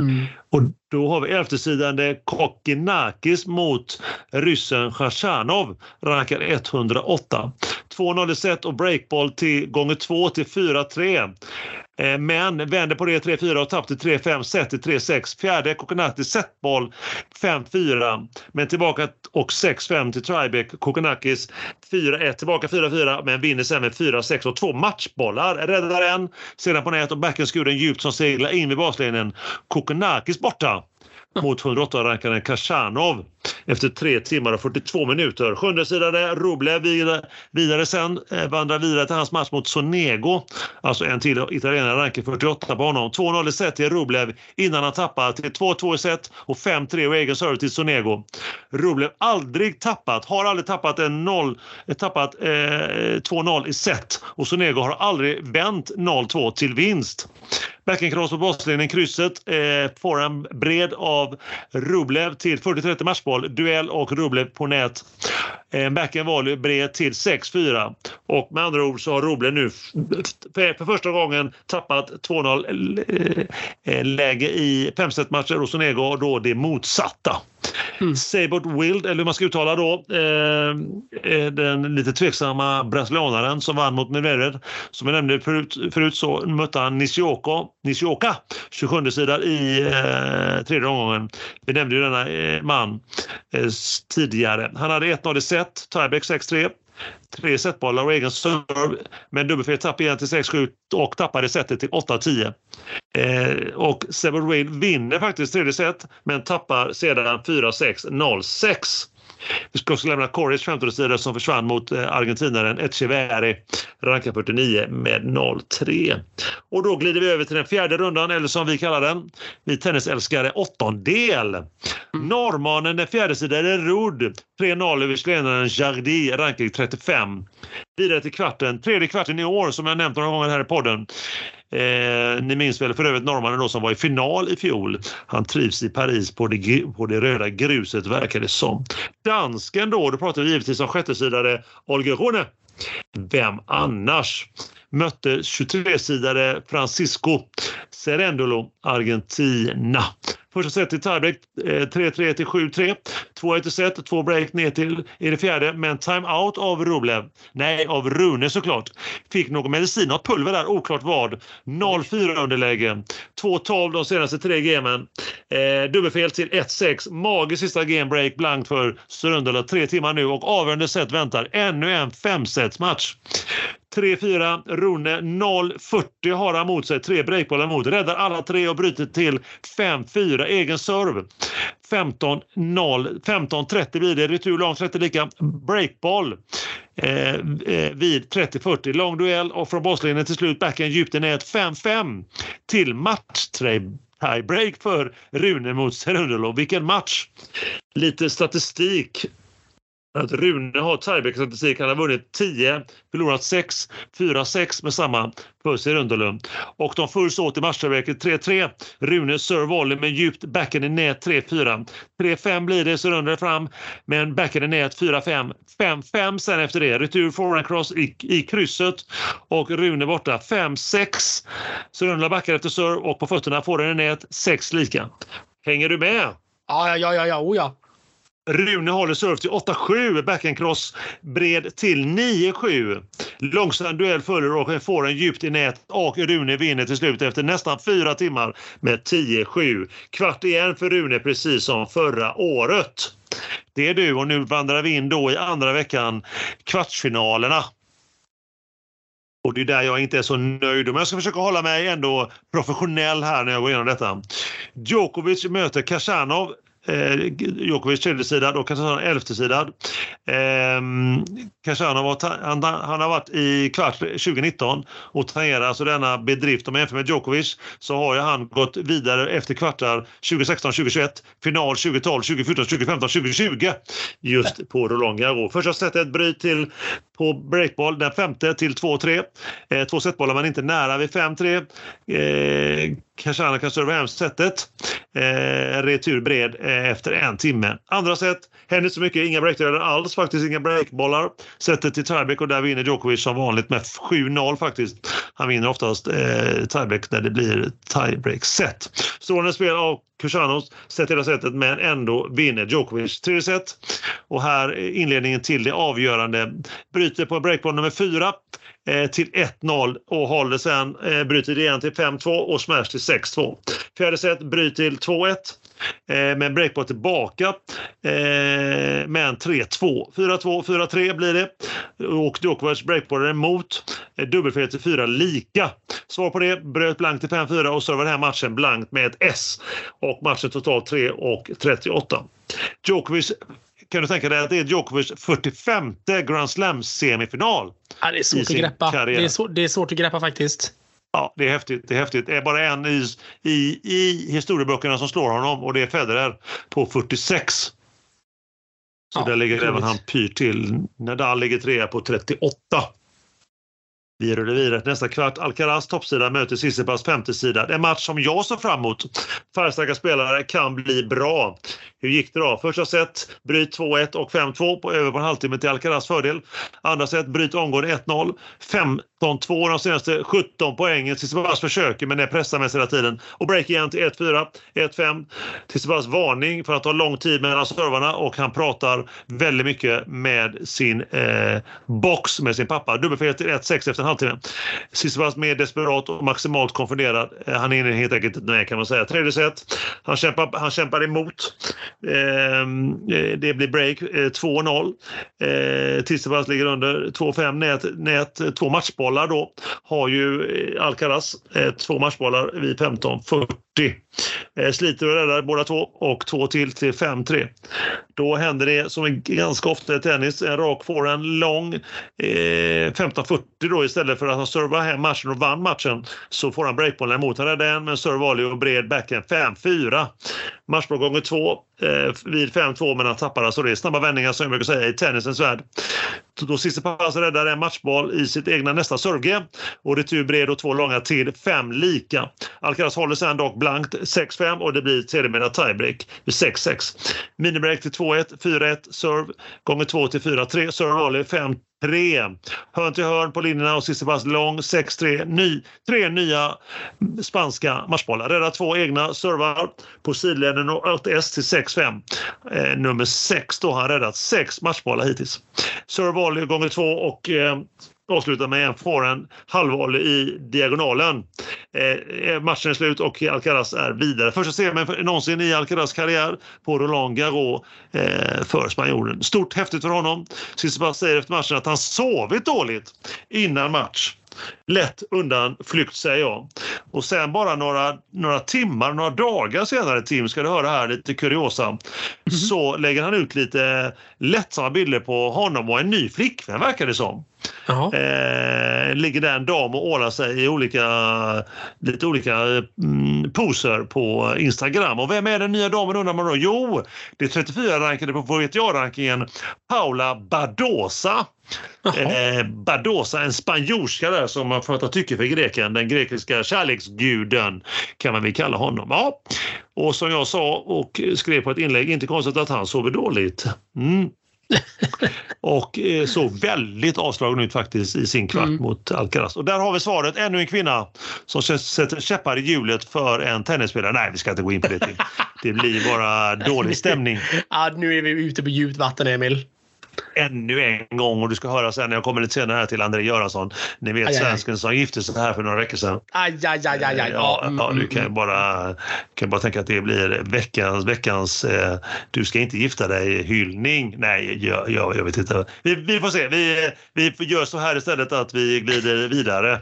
Mm. Och då har vi elftesidande Kokkinakis mot ryssen Khachanov, rankar 108. 2-0 i set och breakball till gånger 2 till 4-3. Eh, men vänder på det 3-4 och tappade till 3-5, set till 3-6. Fjärde Kokonati setboll 5-4. Men tillbaka och 6-5 till Tribeck. Kokonakis 4-1 tillbaka 4-4 men vinner sen med 4-6 och två matchbollar. Räddar en, sedan på nät och backenskuren djupt som seglar in vid baslinjen. Kokonakis borta mot 108-rankaren Kashanov efter 3 timmar och 42 minuter. Sjunde sidade Rublev vidare, vidare sen, eh, vandrar vidare till hans match mot Sonego. Alltså en till italienare rankar 48 på honom. 2-0 i set till Rublev innan han tappar till 2-2 i set och 5-3 och egen serve till Sonego. Rublev aldrig tappat, har aldrig tappat en 0, eh, tappat eh, 2-0 i set och Sonego har aldrig vänt 0-2 till vinst. Backencross på bosslinjen, krysset. Eh, får en bred av Rublev till 40-30 matchboll. Duell och Rublev på nät. Eh, backen volley bred till 6-4. Och med andra ord så har Rublev nu för första gången tappat 2-0 eh, läge i femsetmatcher och Sonego har då det motsatta. Mm. Sabot Wild, eller hur man ska uttala då, eh, eh, den lite tveksamma brasilianaren som vann mot Medvedev. Som jag nämnde förut, förut så mötte han Nishioka, Nishioka 27 sidan i eh, tredje omgången. Vi nämnde ju denna eh, man eh, tidigare. Han hade 1-0 i set, tiebreak 6-3 tre setbollar och egen serve men dubbelfel tapp igen till 6-7 och tappade setet till 8-10. Eh, och Sever vinner faktiskt tredje set men tappar sedan 4-6, 0-6. Vi ska också lämna Corris 15 som försvann mot eh, argentinaren Echeverri, rankad 49 med 0-3. Och då glider vi över till den fjärde rundan, eller som vi kallar den, vi tennisälskare, åttondel. Mm. Norrmannen, den fjärdesidade Rud, 3-0 över chilenaren Jardy, rankad 35. Vidare till kvarten, tredje kvarten i år som jag nämnt några gånger här i podden. Eh, ni minns väl för övrigt norrmannen då som var i final i fjol. Han trivs i Paris på det, på det röda gruset verkar det som. Dansken då, då pratar vi givetvis om sjättesidare Olga Rune. Vem annars? Mötte 23-sidare Francisco Serendolo, Argentina. Första set i tiebreak eh, 3-3 till 7-3. 2-1 i set, två break ner till i det fjärde. Men timeout av Rublev. Nej, av Rune såklart. Fick någon medicin, något pulver där, oklart vad. 0-4 underläge. 2-12 de senaste tre gamen. Eh, dubbelfel till 1-6. Magisk sista gamebreak blankt för Sörundala. Tre timmar nu och avgörande set väntar. Ännu en femsetsmatch. 3-4, Rune 0-40 har han mot sig. Tre breakbollar mot. Räddar alla tre och bryter till 5-4. Egen serve. 15-0. 15-30 blir det. Retur lång, 30 lika. Breakboll. Eh, eh, vid 30-40. Lång duell och från bosslinjen till slut backen djupt i nät 5-5 till match tiebreak för Rune mot Serundolo. Vilken match! Lite statistik att Rune har tiebreak-statistik. Han har vunnit 10, förlorat 6, 4-6 med samma för Serundolund. Och de följs åt i matchtiebreaket 3-3. Rune serve volley med djupt backen i nät 3-4. 3-5 blir det, Serundolund fram men backen i nät 4-5. 5-5 sen efter det. Retur forehand cross i, i krysset och Rune borta. 5-6. Serundolund backar efter serve och på fötterna får den i nät 6 lika. Hänger du med? Ja, ja, ja, ja, oh ja. Rune håller serve till 8-7, backhandcross bred till 9-7. Långsam duell följer och får en djupt i nät och Rune vinner till slut efter nästan fyra timmar med 10-7. Kvart igen för Rune precis som förra året. Det är du och nu vandrar vi in då i andra veckan kvartsfinalerna. Och det är där jag inte är så nöjd. Men jag ska försöka hålla mig ändå professionell här när jag går igenom detta. Djokovic möter Kasanov Eh, Djokovic tredje sida, och Khachanov elfte sida. Eh, Khachanov han, han har varit i kvart 2019 och tangerar alltså denna bedrift. Om man jämför med Djokovic så har ju han gått vidare efter kvartar 2016, 2021, final 2012, 2014, 2015, 2020 just på Roland Garros. Första setet bryt till på breakball, den femte till 2-3. Eh, två setbollar men inte nära vid 5-3. Eh, Khashana kan serva hem setet. Eh, retur bred eh, efter en timme. Andra set händer inte så mycket, inga breakdödar alls faktiskt, inga breakbollar. Setet till tiebreak och där vinner Djokovic som vanligt med 7-0 faktiskt. Han vinner oftast eh, tiebreak när det blir tiebreak-set. Strålande spel av Kusanos sett hela setet men ändå vinner Djokovic tredje set. Och här eh, inledningen till det avgörande. Bryter på breakboll nummer fyra. Eh, till 1-0 och håller sen, eh, bryter igen till 5-2 och smash till 6-2. Fjärde set bryter till 2-1 eh, med breakboard tillbaka. Men 3-2. 4-2, 4-3 blir det. Och Djokovic breakboardar emot. Eh, dubbelfel till 4 lika. Svar på det, bröt blankt till 5-4 och servar här matchen blankt med ett S. Och matchen totalt 3 och 38. Djokovic kan du tänka dig att det är Djokovic 45 Grand Slam-semifinal? Ja, det är svårt att greppa. Det är, det är svårt att greppa faktiskt. Ja, det är häftigt. Det är häftigt. Det är bara en i, i, i historieböckerna som slår honom och det är Federer på 46. Så ja, där ligger även han pyrt till. Nadal ligger trea på 38. Vi rullar vidare nästa kvart. Alcaraz toppsida möter Sissipas femtesida. Det är En match som jag ser fram emot. Färgstarka spelare kan bli bra. Hur gick det då? Första set, bryt 2-1 och 5-2 på över på en halvtimme till Alcaraz fördel. Andra set, bryt omgående 1-0 de två senaste 17 poängen. Tsitsipas försöker men är pressar hela tiden. Och break igen till 1-4, 1-5. Tsitsipas varning för att ta lång tid mellan servarna och han pratar väldigt mycket med sin eh, box med sin pappa. Dubbelfel till 1-6 efter en halvtimme. Tsitsipas mer desperat och maximalt konfunderad. Eh, han är helt enkelt inte med kan man säga. Tredje set. Han kämpar, han kämpar emot. Eh, eh det blir break 2-0. Eh, eh Tsitsipas ligger under 2-5 nät, nät. Två matchbollar då har ju eh, Alcaraz. Eh, två matchbollar vid 15-40. Eh, sliter och räddar båda två och två till till 5-3. Då händer det som är ganska ofta i tennis, en rak forehand lång eh, 15-40 då istället för att han servar hem matchen och vann matchen så får han breakbollen emot. Han räddar en med serve och bred backhand 5-4. Matchboll gånger två eh, vid 5-2 men han tappar alltså det. Snabba vändningar som jag brukar säga i tennisens värld. Då Tsitsipas räddar en matchboll i sitt egna nästa serve och retur bred och två långa till fem lika. Alcaraz håller sen dock blankt 6-5 och det blir sedermera tiebreak vid 6-6. Minibreak till 2-1, 4-1, serve gånger 2 till 4-3, serve volley 5 3. Hörn till hörn på linjerna och sista pass lång 6-3. Ny, tre nya spanska matchbollar. Rädda två egna servar på sidlinjen och 1 S till 6-5. Eh, nummer 6 då har han räddat sex matchbollar hittills. Serve volley gånger 2 och eh, avslutar med en forehand halvvolley i diagonalen. Eh, eh, matchen är slut och Alcaraz är vidare. Första semin någonsin i Alcaraz karriär på Roland Garros eh, för spanjoren. Stort häftigt för honom. Tsitsipas säger efter matchen att han sovit dåligt innan match. Lätt undanflykt säger jag. Och sen bara några, några timmar, några dagar senare Tim, ska du höra här lite kuriosa, mm -hmm. så lägger han ut lite lättsamma bilder på honom och en ny flickvän verkar det som. Eh, ligger där en dam och ålar sig i olika, lite olika mm, poser på Instagram. Och vem är den nya damen undrar man då? Jo, det är 34 rankade på VTA-rankingen Paula Badosa. Eh, Badosa, en spanjorska där som har fattat tycke för greken, den grekiska kärleksguden kan man väl kalla honom. Ja. Och som jag sa och skrev på ett inlägg, inte konstigt att han sover dåligt. Mm och eh, såg väldigt avslagen ut faktiskt i sin kvart mm. mot Alcaraz. Och där har vi svaret. Ännu en kvinna som sätter käppar i hjulet för en tennisspelare. Nej, vi ska inte gå in på det. Det blir bara dålig stämning. ja, nu är vi ute på djupt vatten, Emil. Ännu en gång och du ska höra sen jag kommer lite senare här till André Göransson. Ni vet aj, svensken aj. som gifte sig här för några veckor sedan. Aj, aj, aj, aj, aj. Ja, mm, ja, du kan mm, bara, kan bara tänka att det blir veckans, veckans eh, du ska inte gifta dig hyllning. Nej, jag, jag, jag vet inte. Vi, vi får se. Vi, vi gör så här istället att vi glider vidare.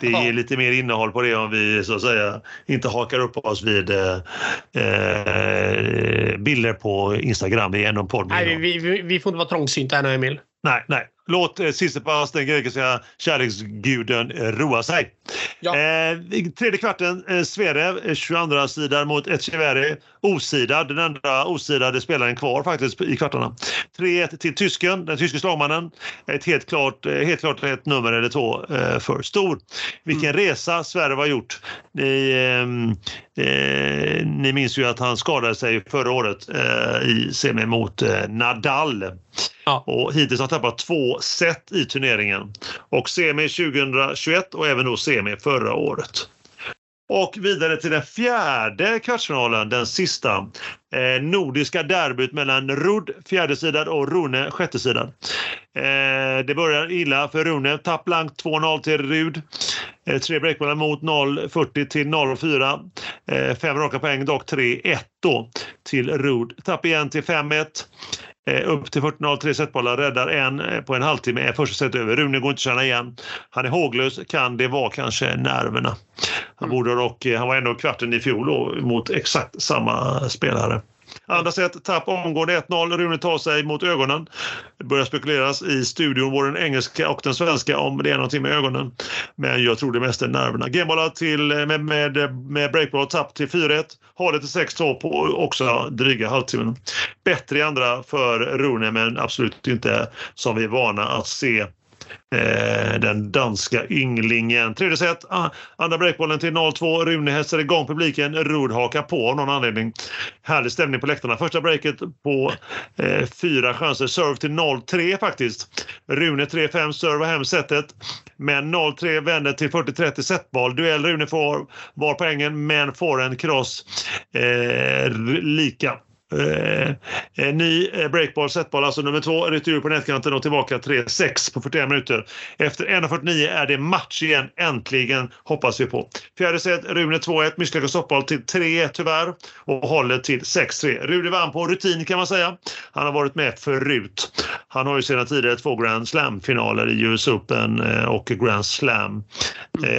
Det är lite mer innehåll på det om vi så att säga inte hakar upp oss vid eh, eh bilder på Instagram. Vi är ändå en podd. Nej, vi, vi, vi får inte vara trångsynta här nu, Emil. Nej, nej. Låt eh, Sisyfos, den grekiska kärleksguden, eh, roa sig. Ja. Eh, tredje kvarten, eh, Zverev, 22 eh, sidan mot Etcheverry, osidad, den enda osidade spelaren kvar faktiskt i kvartarna. 3-1 till tysken, den tyske slagmannen. Ett helt klart, helt klart ett nummer eller två eh, för stor. Vilken mm. resa Zverev har gjort. Ni, eh, ni minns ju att han skadade sig förra året i semi mot Nadal. Ja. Och hittills har han tappat två set i turneringen. Och semi 2021 och även då semi förra året. Och vidare till den fjärde kvartsfinalen, den sista. Eh, nordiska derbyt mellan Rudd, fjärdesidad, och Rune, sjättesidad. Eh, det börjar illa för Rune. Tapp blankt 2-0 till Rud. Eh, tre breakbollar mot 0-40 till 0-4. Eh, fem raka poäng, dock 3-1 då till Rud. Tapp igen till 5-1. Eh, upp till 40-0, tre setbollar, räddar en eh, på en halvtimme, är första set över. Rune går inte att känna igen. Han är håglös, kan det vara kanske nerverna. Han, mm. borde dock, eh, han var ändå kvarten i fjol då, mot exakt samma spelare. Andra set, tapp omgående 1-0. Rune tar sig mot ögonen. Det börjar spekuleras i studion, både den engelska och den svenska, om det är någonting med ögonen. Men jag tror det mest är nerverna. Gamebollar till, med, med, med breakball, tapp till 4-1. Har det till 6-2 på också dryga halvtimmen. Bättre i andra för Rune, men absolut inte som vi är vana att se Eh, den danska ynglingen. Tredje set, ah, andra breakbollen till 0-2. Rune hetsar igång publiken. Rud hakar på av någon anledning. Härlig stämning på läktarna. Första breaket på eh, fyra chanser. Serve till 0-3 faktiskt. Rune 3-5 servar hem setet. Men 0-3 vänder till 40-30 setboll. Duell Rune får var poängen men får en kross. eh, lika. Eh, eh, ny eh, breakball, setboll, alltså nummer två, retur på nätkanten och tillbaka 3-6 på 41 minuter. Efter 1.49 är det match igen, äntligen hoppas vi på. Fjärde set, Rune 2-1, misslyckad stoppboll till 3 tyvärr och håller till 6-3. Rune vann på rutin kan man säga. Han har varit med förut. Han har ju sedan tidigare två Grand Slam-finaler i US Open eh, och Grand Slam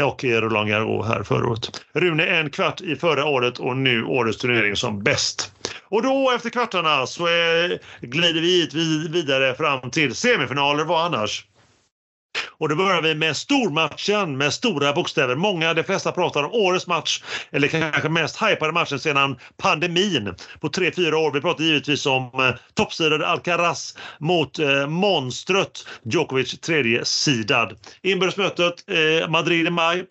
och i Roland Garros här förra året. Rune en kvart i förra året och nu årets turnering som bäst. Och då efter kvartarna så är, glider vi vidare fram till semifinaler. Vad annars? Och då börjar vi med stormatchen med stora bokstäver. Många, de flesta pratar om årets match, eller kanske mest hypade matchen sedan pandemin på 3-4 år. Vi pratar givetvis om eh, toppsidade Alcaraz mot eh, monstret Djokovic tredje sidad. Inbördesmötet eh, Madrid i maj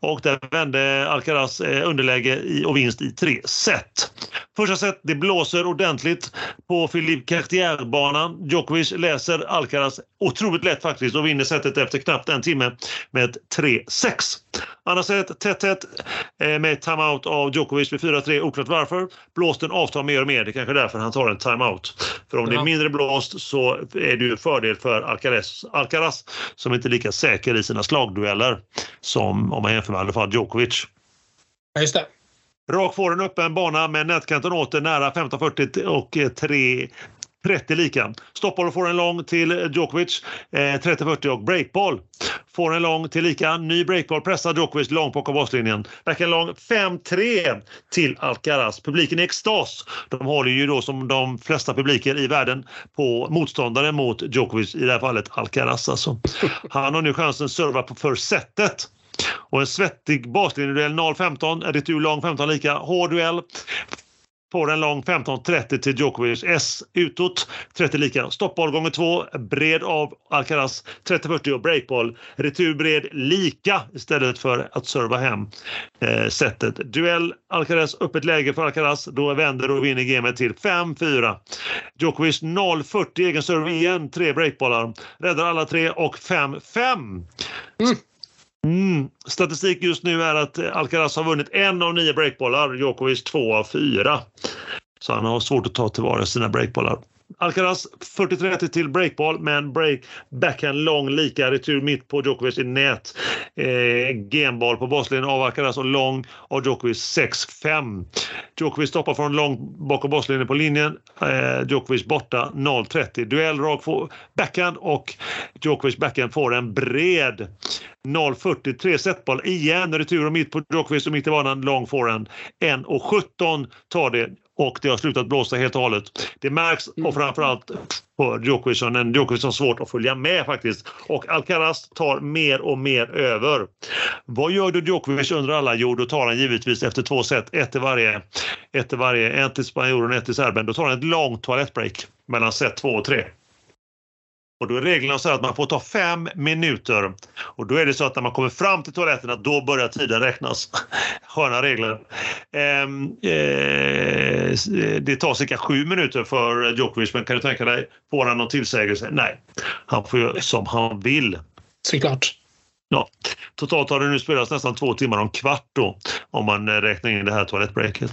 och där vände Alcaraz eh, underläge i, och vinst i tre set. Första set, det blåser ordentligt på Philippe Cartier-banan. Djokovic läser Alcaraz otroligt lätt faktiskt och vinner setet efter knappt en timme med 3-6. Andra set, tätt tätt eh, med timeout av Djokovic med 4-3. Oklart varför. Blåsten avtar mer och mer. Det är kanske är därför han tar en timeout. För om ja. det är mindre blåst så är det ju fördel för Alcaraz, Alcaraz som inte är lika säker i sina slagdueller som om man jämför med i alla fall Djokovic. Ja, just det. Rak får en öppen bana med nätkanten åter nära 15-40 och eh, 3 30 lika. Stoppboll får en lång till Djokovic, eh, 30-40 och breakboll. Får en lång till lika. Ny breakboll pressar Djokovic långt på baslinjen. Verkar lång 5-3 till Alcaraz. Publiken är i extas. De håller ju då som de flesta publiker i världen på motståndare mot Djokovic, i det här fallet Alcaraz alltså. Han har nu chansen att serva på för setet. Och en svettig baslinjeduell 0-15, retur lång 15 lika. Hård duell. Får en lång 15-30 till Djokovic. S utåt 30 lika. Stoppboll gånger två. Bred av Alcaraz 30-40 och breakboll. Retur bred lika istället för att serva hem eh, sättet. Duell Alcaraz öppet läge för Alcaraz. Då vänder och vinner gamet till 5-4. Djokovic 0-40 egen serve igen. Tre breakbollar. Räddar alla tre och 5-5. Mm. Mm. Statistik just nu är att Alcaraz har vunnit en av nio breakbollar, Djokovic två av fyra. Så han har svårt att ta tillvara sina breakbollar. Alcaraz 40-30 till breakball, men break, backhand lång lika retur mitt på Djokovic i nät. Eh, genball på baslinjen av Alcaraz och lång av Djokovic 6-5. Djokovic stoppar från lång bakom baslinjen på linjen. Eh, Djokovic borta 0-30. Duell rak backhand och Djokovic backhand får en bred 0-40. Tre setboll igen. Retur och mitt på Djokovic och mitt i banan lång forehand. 1-17 tar det och det har slutat blåsa helt och hållet. Det märks och framförallt på Djokovic. Djokovic har svårt att följa med faktiskt. Och Alcaraz tar mer och mer över. Vad gör då Djokovic under alla? Jo, då tar han givetvis efter två set, ett till varje, ett till varje, en till spanjoren och ett till serben. Då tar han ett långt toalettbreak mellan set två och tre. Och då är reglerna så att man får ta fem minuter. Och då är det så att när man kommer fram till toaletten att då börjar tiden räknas. Sköna regler. Eh, eh, det tar cirka sju minuter för Djokovic, men kan du tänka dig, får han någon tillsägelse? Nej, han får göra som han vill. Såklart. Ja, totalt har det nu spelats nästan två timmar och en kvart då, om man räknar in det här toalettbreaket.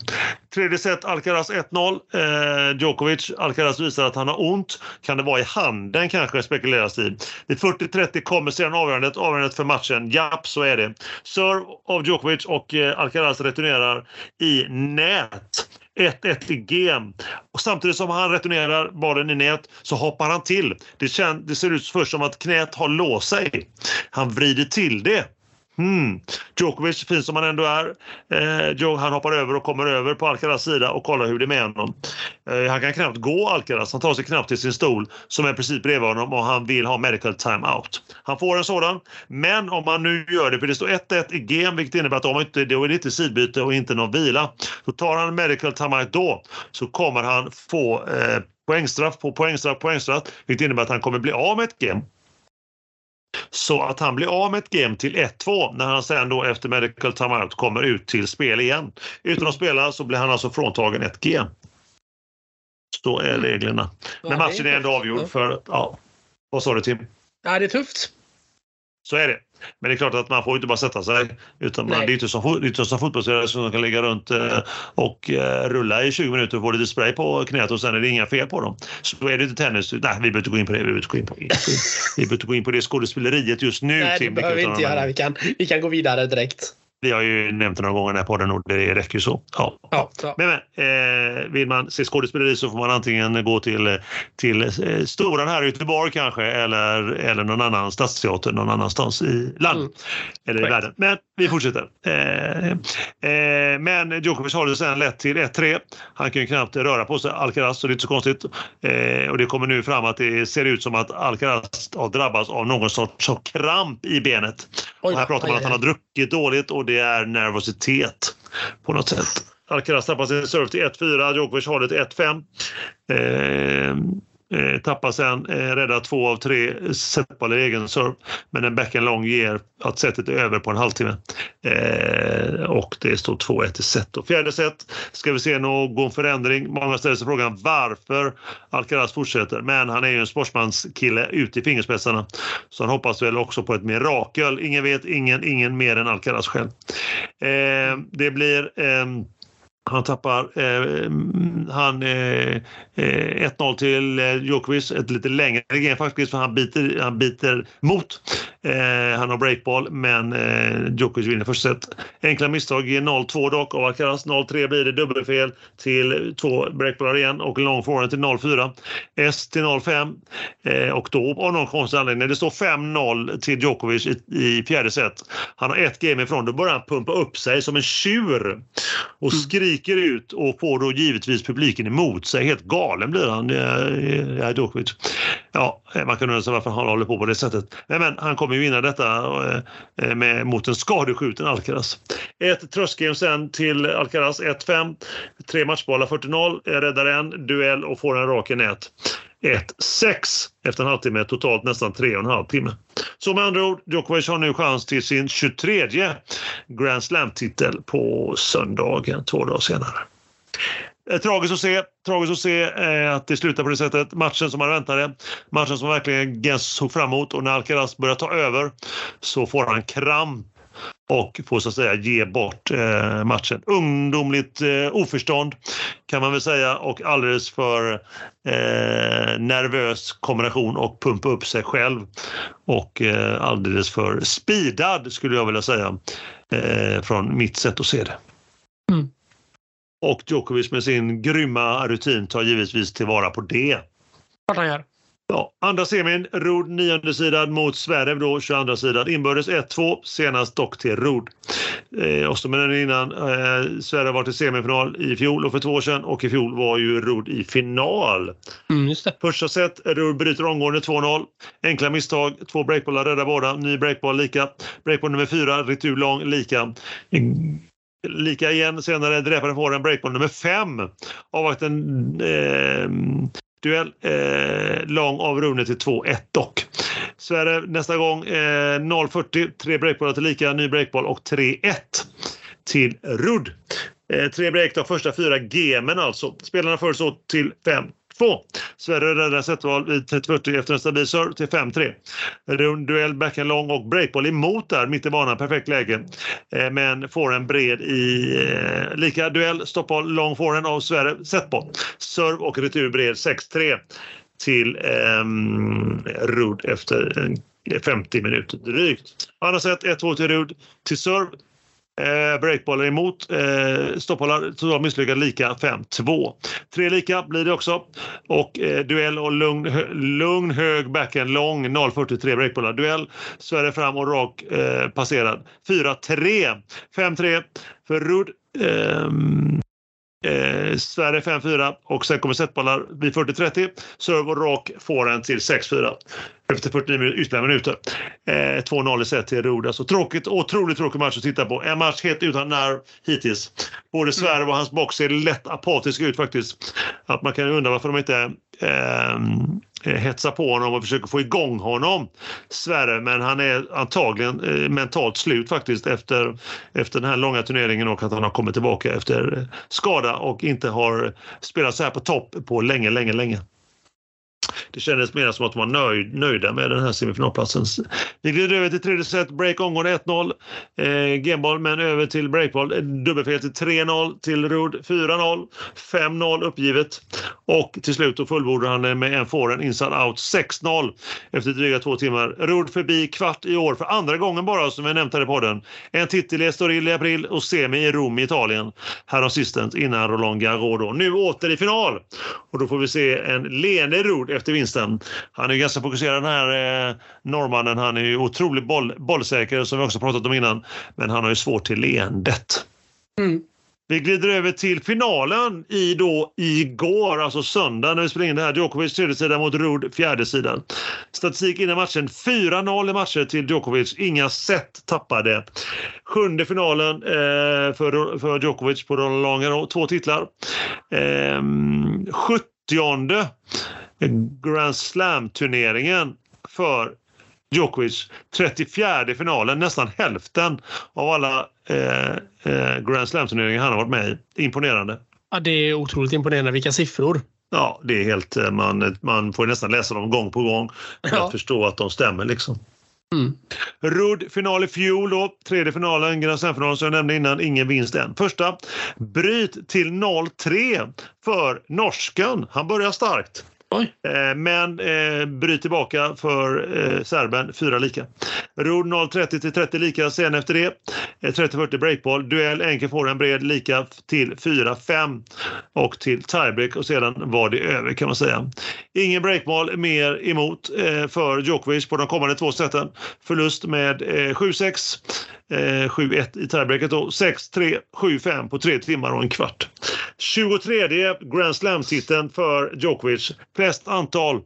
Tredje set, Alcaraz 1-0. Eh, Djokovic, Alcaraz visar att han har ont. Kan det vara i handen kanske, spekuleras i. Vid 40-30 kommer sedan avgörandet, avgörandet för matchen. Japp, så är det. Serve av Djokovic och eh, Alcaraz returnerar i nät. 1-1 i game. Och samtidigt som han returnerar bollen i nät så hoppar han till. Det, kän, det ser ut först som att knät har låst sig. Han vrider till det. Hmm. Djokovic, fin som han ändå är, eh, han hoppar över och kommer över på Alcaraz sida och kollar hur det är med honom. Eh, han kan knappt gå Alcaraz, han tar sig knappt till sin stol som är precis bredvid honom och han vill ha medical time out. Han får en sådan, men om han nu gör det, för det står 1-1 i game vilket innebär att om inte, då är det inte sidbyte och inte någon vila. Så tar han medical time out då så kommer han få eh, poängstraff på poängstraff, poängstraff vilket innebär att han kommer bli av med ett game. Så att han blir av med ett game till 1-2 när han sen då efter medical timeout kommer ut till spel igen. Utan att spela så blir han alltså fråntagen ett game. Så är reglerna. Ja, Men matchen är, är ändå avgjord för... Ja. Vad sa du Tim? Ja, det är tufft. Så är det. Men det är klart att man får inte bara sätta sig. Utan man, det är inte som, inte som fotbollsspelare som kan ligga runt eh, och eh, rulla i 20 minuter och få lite spray på knät och sen är det inga fel på dem. Så är det inte tennis. Nej, vi behöver inte gå in på det. Vi behöver inte gå in på, vi behöver gå in på det skådespeleriet just nu. Nej, det behöver vi inte göra. Vi kan, vi kan gå vidare direkt. Vi har ju nämnt det några gånger i den här podden och det räcker ju så. Ja. ja, ja. Men, men eh, vill man se skådespeleri så får man antingen gå till, till eh, Storan här i Göteborg kanske eller, eller någon annan stadsteater någon annanstans i landet. Mm. Eller i världen. Men vi fortsätter. Eh, eh, men Djokovic har det sen lett till 1-3. Han kan ju knappt röra på sig, Alcaraz, så det är inte så konstigt. Eh, och det kommer nu fram att det ser ut som att Alcaraz har drabbats av någon sorts kramp i benet. Oj, här pratar man att han har druckit dåligt och det är nervositet på något sätt. Alcaraz tappar sin serve till 1-4, Djokovic har det till 1-5. Eh, Eh, tappar sen, eh, räddar två av tre setbollar i egen serve. Men en backhand lång ger att setet är över på en halvtimme. Eh, och det står 2-1 i set. Och fjärde set ska vi se någon förändring. Många ställer sig frågan varför Alcaraz fortsätter. Men han är ju en sportsmanskille ut i fingerspetsarna. Så han hoppas väl också på ett mirakel. Ingen vet, ingen, ingen mer än Alcaraz själv. Eh, det blir ehm, han tappar eh, han, eh, 1-0 eh, till eh, Djokovic, ett lite längre game faktiskt för han biter, han biter mot. Eh, han har breakball men eh, Djokovic vinner första set. Enkla misstag ger 0-2 dock av Alcaraz. 0-3 blir det dubbelfel till två breakballar igen och lång forehand till 0-4. S till 0-5 eh, och då av någon konstig anledning, det står 5-0 till Djokovic i, i fjärde set. Han har ett game ifrån, då börjar han pumpa upp sig som en tjur och mm skriker ut och får då givetvis publiken emot sig. Helt galen blir han, eh, eh Djokovic. Ja, eh, man kan undra sig varför han håller på på det sättet. Men, men han kommer ju vinna detta eh, med, mot en skadeskjuten Alcaraz. Ett tröstgame sen till Alcaraz, 1-5. Tre matchbollar, 40-0. Räddar en duell och får en rak i nät. 1-6 efter en halvtimme, totalt nästan tre och en halv timme. Så med andra ord, Djokovic har nu chans till sin 23 Grand Slam-titel på söndagen, två dagar senare. Eh, tragiskt att se. Tragiskt att se eh, att det slutar på det sättet. Matchen som man väntade. Matchen som verkligen såg fram emot och när Alcaraz börjar ta över så får han kramp och får så att säga ge bort eh, matchen. Ungdomligt eh, oförstånd kan man väl säga och alldeles för eh, nervös kombination och pumpa upp sig själv och eh, alldeles för speedad skulle jag vilja säga eh, från mitt sätt att se det. Mm. Och Djokovic med sin grymma rutin tar givetvis tillvara på det. Klart han gör. Ja, andra semin, Rod nionde sidan mot Zverev då 22 sidan. Inbördes 1-2, senast dock till Rod. Eh, och som jag innan, eh, Zverev var till semifinal i fjol och för två år sedan och i fjol var ju Rod i final. Mm, just det. Första set, Rod bryter omgående 2-0. Enkla misstag, två breakbollar räddar båda. Ny breakboll lika. Breakboll nummer fyra, retur lång lika. Lika igen senare, dräparen får en breakboll nummer fem. Avvaktar en eh, duell. Eh, lång av Rune till 2-1 dock. Sverige nästa gång eh, 0-40, tre breakbollar till lika, ny breakboll och 3-1 till Rudd. Eh, tre break de första fyra gemen alltså. Spelarna föreslås till 5 Sverige räddar setval vid 30-40 efter en stabil serve till 5-3. Rund duell, backhand lång och breakboll emot där mitt i banan. Perfekt läge. Eh, men får en bred i eh, lika duell. Stoppboll, lång forehand av Sverige. Setboll. Serve och retur bred 6-3 till eh, Rudd efter 50 minuter drygt. Andra set 1-2 till Rudd till serve. Eh, breakbollar emot. Eh, stoppbollar totalt misslyckad lika 5-2. Tre lika blir det också. Och eh, duell och lugn, hö, lugn hög backhand lång 0-43 breakbollar. Duell, Sverige fram och rak eh, passerad. 4-3. 5-3 för Rudd. Eh, Eh, Sverige 5-4 och sen kommer setbollar vid 40-30. Serve och rak får en till 6-4 efter 49 minuter, ytterligare minuter. Eh, 2-0 i set till Rod. Alltså tråkigt, otroligt tråkig match att titta på. En match helt utan nerv hittills. Både Sverige och hans box ser lätt apatiska ut faktiskt. Att man kan undra varför de inte eh, Eh, hetsar på honom och försöker få igång honom, Sverre. Men han är antagligen eh, mentalt slut faktiskt efter, efter den här långa turneringen och att han har kommit tillbaka efter skada och inte har spelat så här på topp på länge, länge, länge. Det kändes mer som att de var nöjd, nöjda med den här semifinalplatsen. Vi glider över till tredje set, break omgående 1-0. Eh, Gameboll, men över till breakboll. Eh, dubbelfel till 3-0 till Rudd, 4-0, 5-0 uppgivet. Och till slut då fullbordar han eh, med en forehand inside out 6-0 efter dryga två timmar. Rudd förbi kvart i år för andra gången bara som vi nämnt här i podden. En titel i Estoril i april och semi i Rom i Italien häromsistens innan Roland Garros. Nu åter i final! Och då får vi se en leende Rudd efter vinsten. Han är ganska fokuserad den här eh, norrmannen. Han är ju otroligt boll, bollsäker som vi också pratat om innan. Men han har ju svårt till leendet. Mm. Vi glider över till finalen i då igår, alltså söndag när vi spelar in det här. Djokovic tredje sida mot Rud fjärde sidan. Statistik innan matchen 4-0 i matcher till Djokovic. Inga set tappade. Sjunde finalen eh, för, för Djokovic på Roland Garros. Två titlar. Eh, 70 Grand Slam-turneringen för Djokovic. 34 finalen, nästan hälften av alla eh, eh, Grand Slam-turneringar han har varit med i. Imponerande. Ja, det är otroligt imponerande. Vilka siffror. Ja, det är helt... eh, Man, man får nästan läsa dem gång på gång för Ja. att förstå att de stämmer. Liksom. Mm. Rudd final i fjol då. Tredje finalen, Grand Slam-finalen som jag nämnde innan. Ingen vinst än. Första, bryt till 0-3 för norsken. Han börjar starkt. Eh, Men eh, bryt tillbaka för eh, serben, fyra lika. Rod 0-30 till 30 lika sen efter det. Eh, 30-40 breakball, Duell enkel får en bred lika till 4-5 och till tiebreak och sedan var det över kan man säga. Ingen breakball mer emot eh, för Djokovic på de kommande två seten. Förlust med eh, 7-6. 7-1 eh, i tiebreaket och 6-3, 7-5 på tre timmar och en kvart. 23 Grand Slam-titeln för Djokovic. Flest antal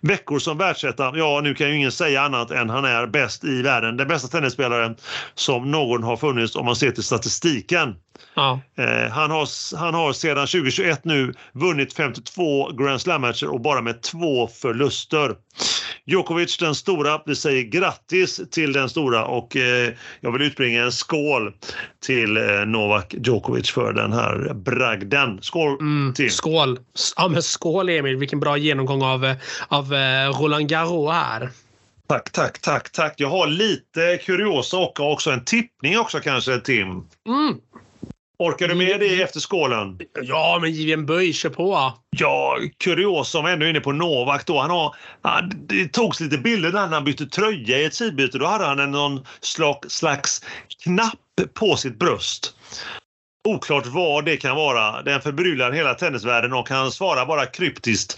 veckor som världsetta. Ja, nu kan ju ingen säga annat än han är bäst i världen. Den bästa tennisspelaren som någon har funnits om man ser till statistiken. Ja. Eh, han, har, han har sedan 2021 nu vunnit 52 Grand Slam-matcher och bara med två förluster. Djokovic den stora, vi säger grattis till den stora och eh, jag vill utbringa en skål till eh, Novak Djokovic för den här bragden. Skål Mm. till! Skål. Ja, men skål Emil. Vilken bra genomgång av, eh, av Roland Garros här. Tack, tack, tack, tack. Jag har lite kuriosa och också en tippning också kanske, Tim. Mm. Orkar du med det efter skålen? Ja, men giv en böj. Kör på. Ja, kuriosa ändå är inne på Novak då. Han har, han, det togs lite bilder när han bytte tröja i ett sidbyte. Då hade han en någon slags knapp på sitt bröst. Oklart vad det kan vara. Den förbryllar hela tennisvärlden och han svarar bara kryptiskt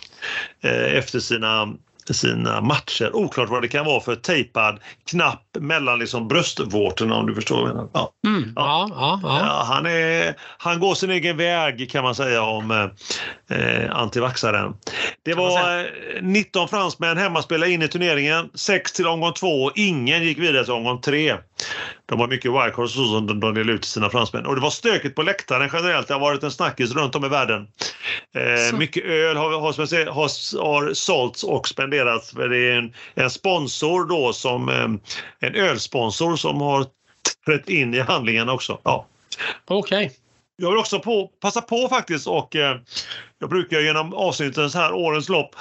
eh, efter sina sina matcher. Oklart vad det kan vara för tejpad knapp mellan liksom bröstvårtorna om du förstår vad jag menar. Ja. Mm. Ja. Ja, ja. han, är, han går sin egen väg kan man säga om eh, antivaxaren. Det var 19 fransmän hemmaspelare in i turneringen. 6 till omgång 2 ingen gick vidare till omgång 3. De har mycket wildcards så som de delade ut till sina fransmän. Och det var stökigt på läktaren generellt. Det har varit en snackis runt om i världen. Eh, mycket öl har, har, har, har sålts och spenderats. För det är en, en sponsor då som eh, en ölsponsor som har trätt in i handlingen också. Ja. Okej. Okay. Jag vill också på, passa på faktiskt och eh, jag brukar genom avsnittens här årens lopp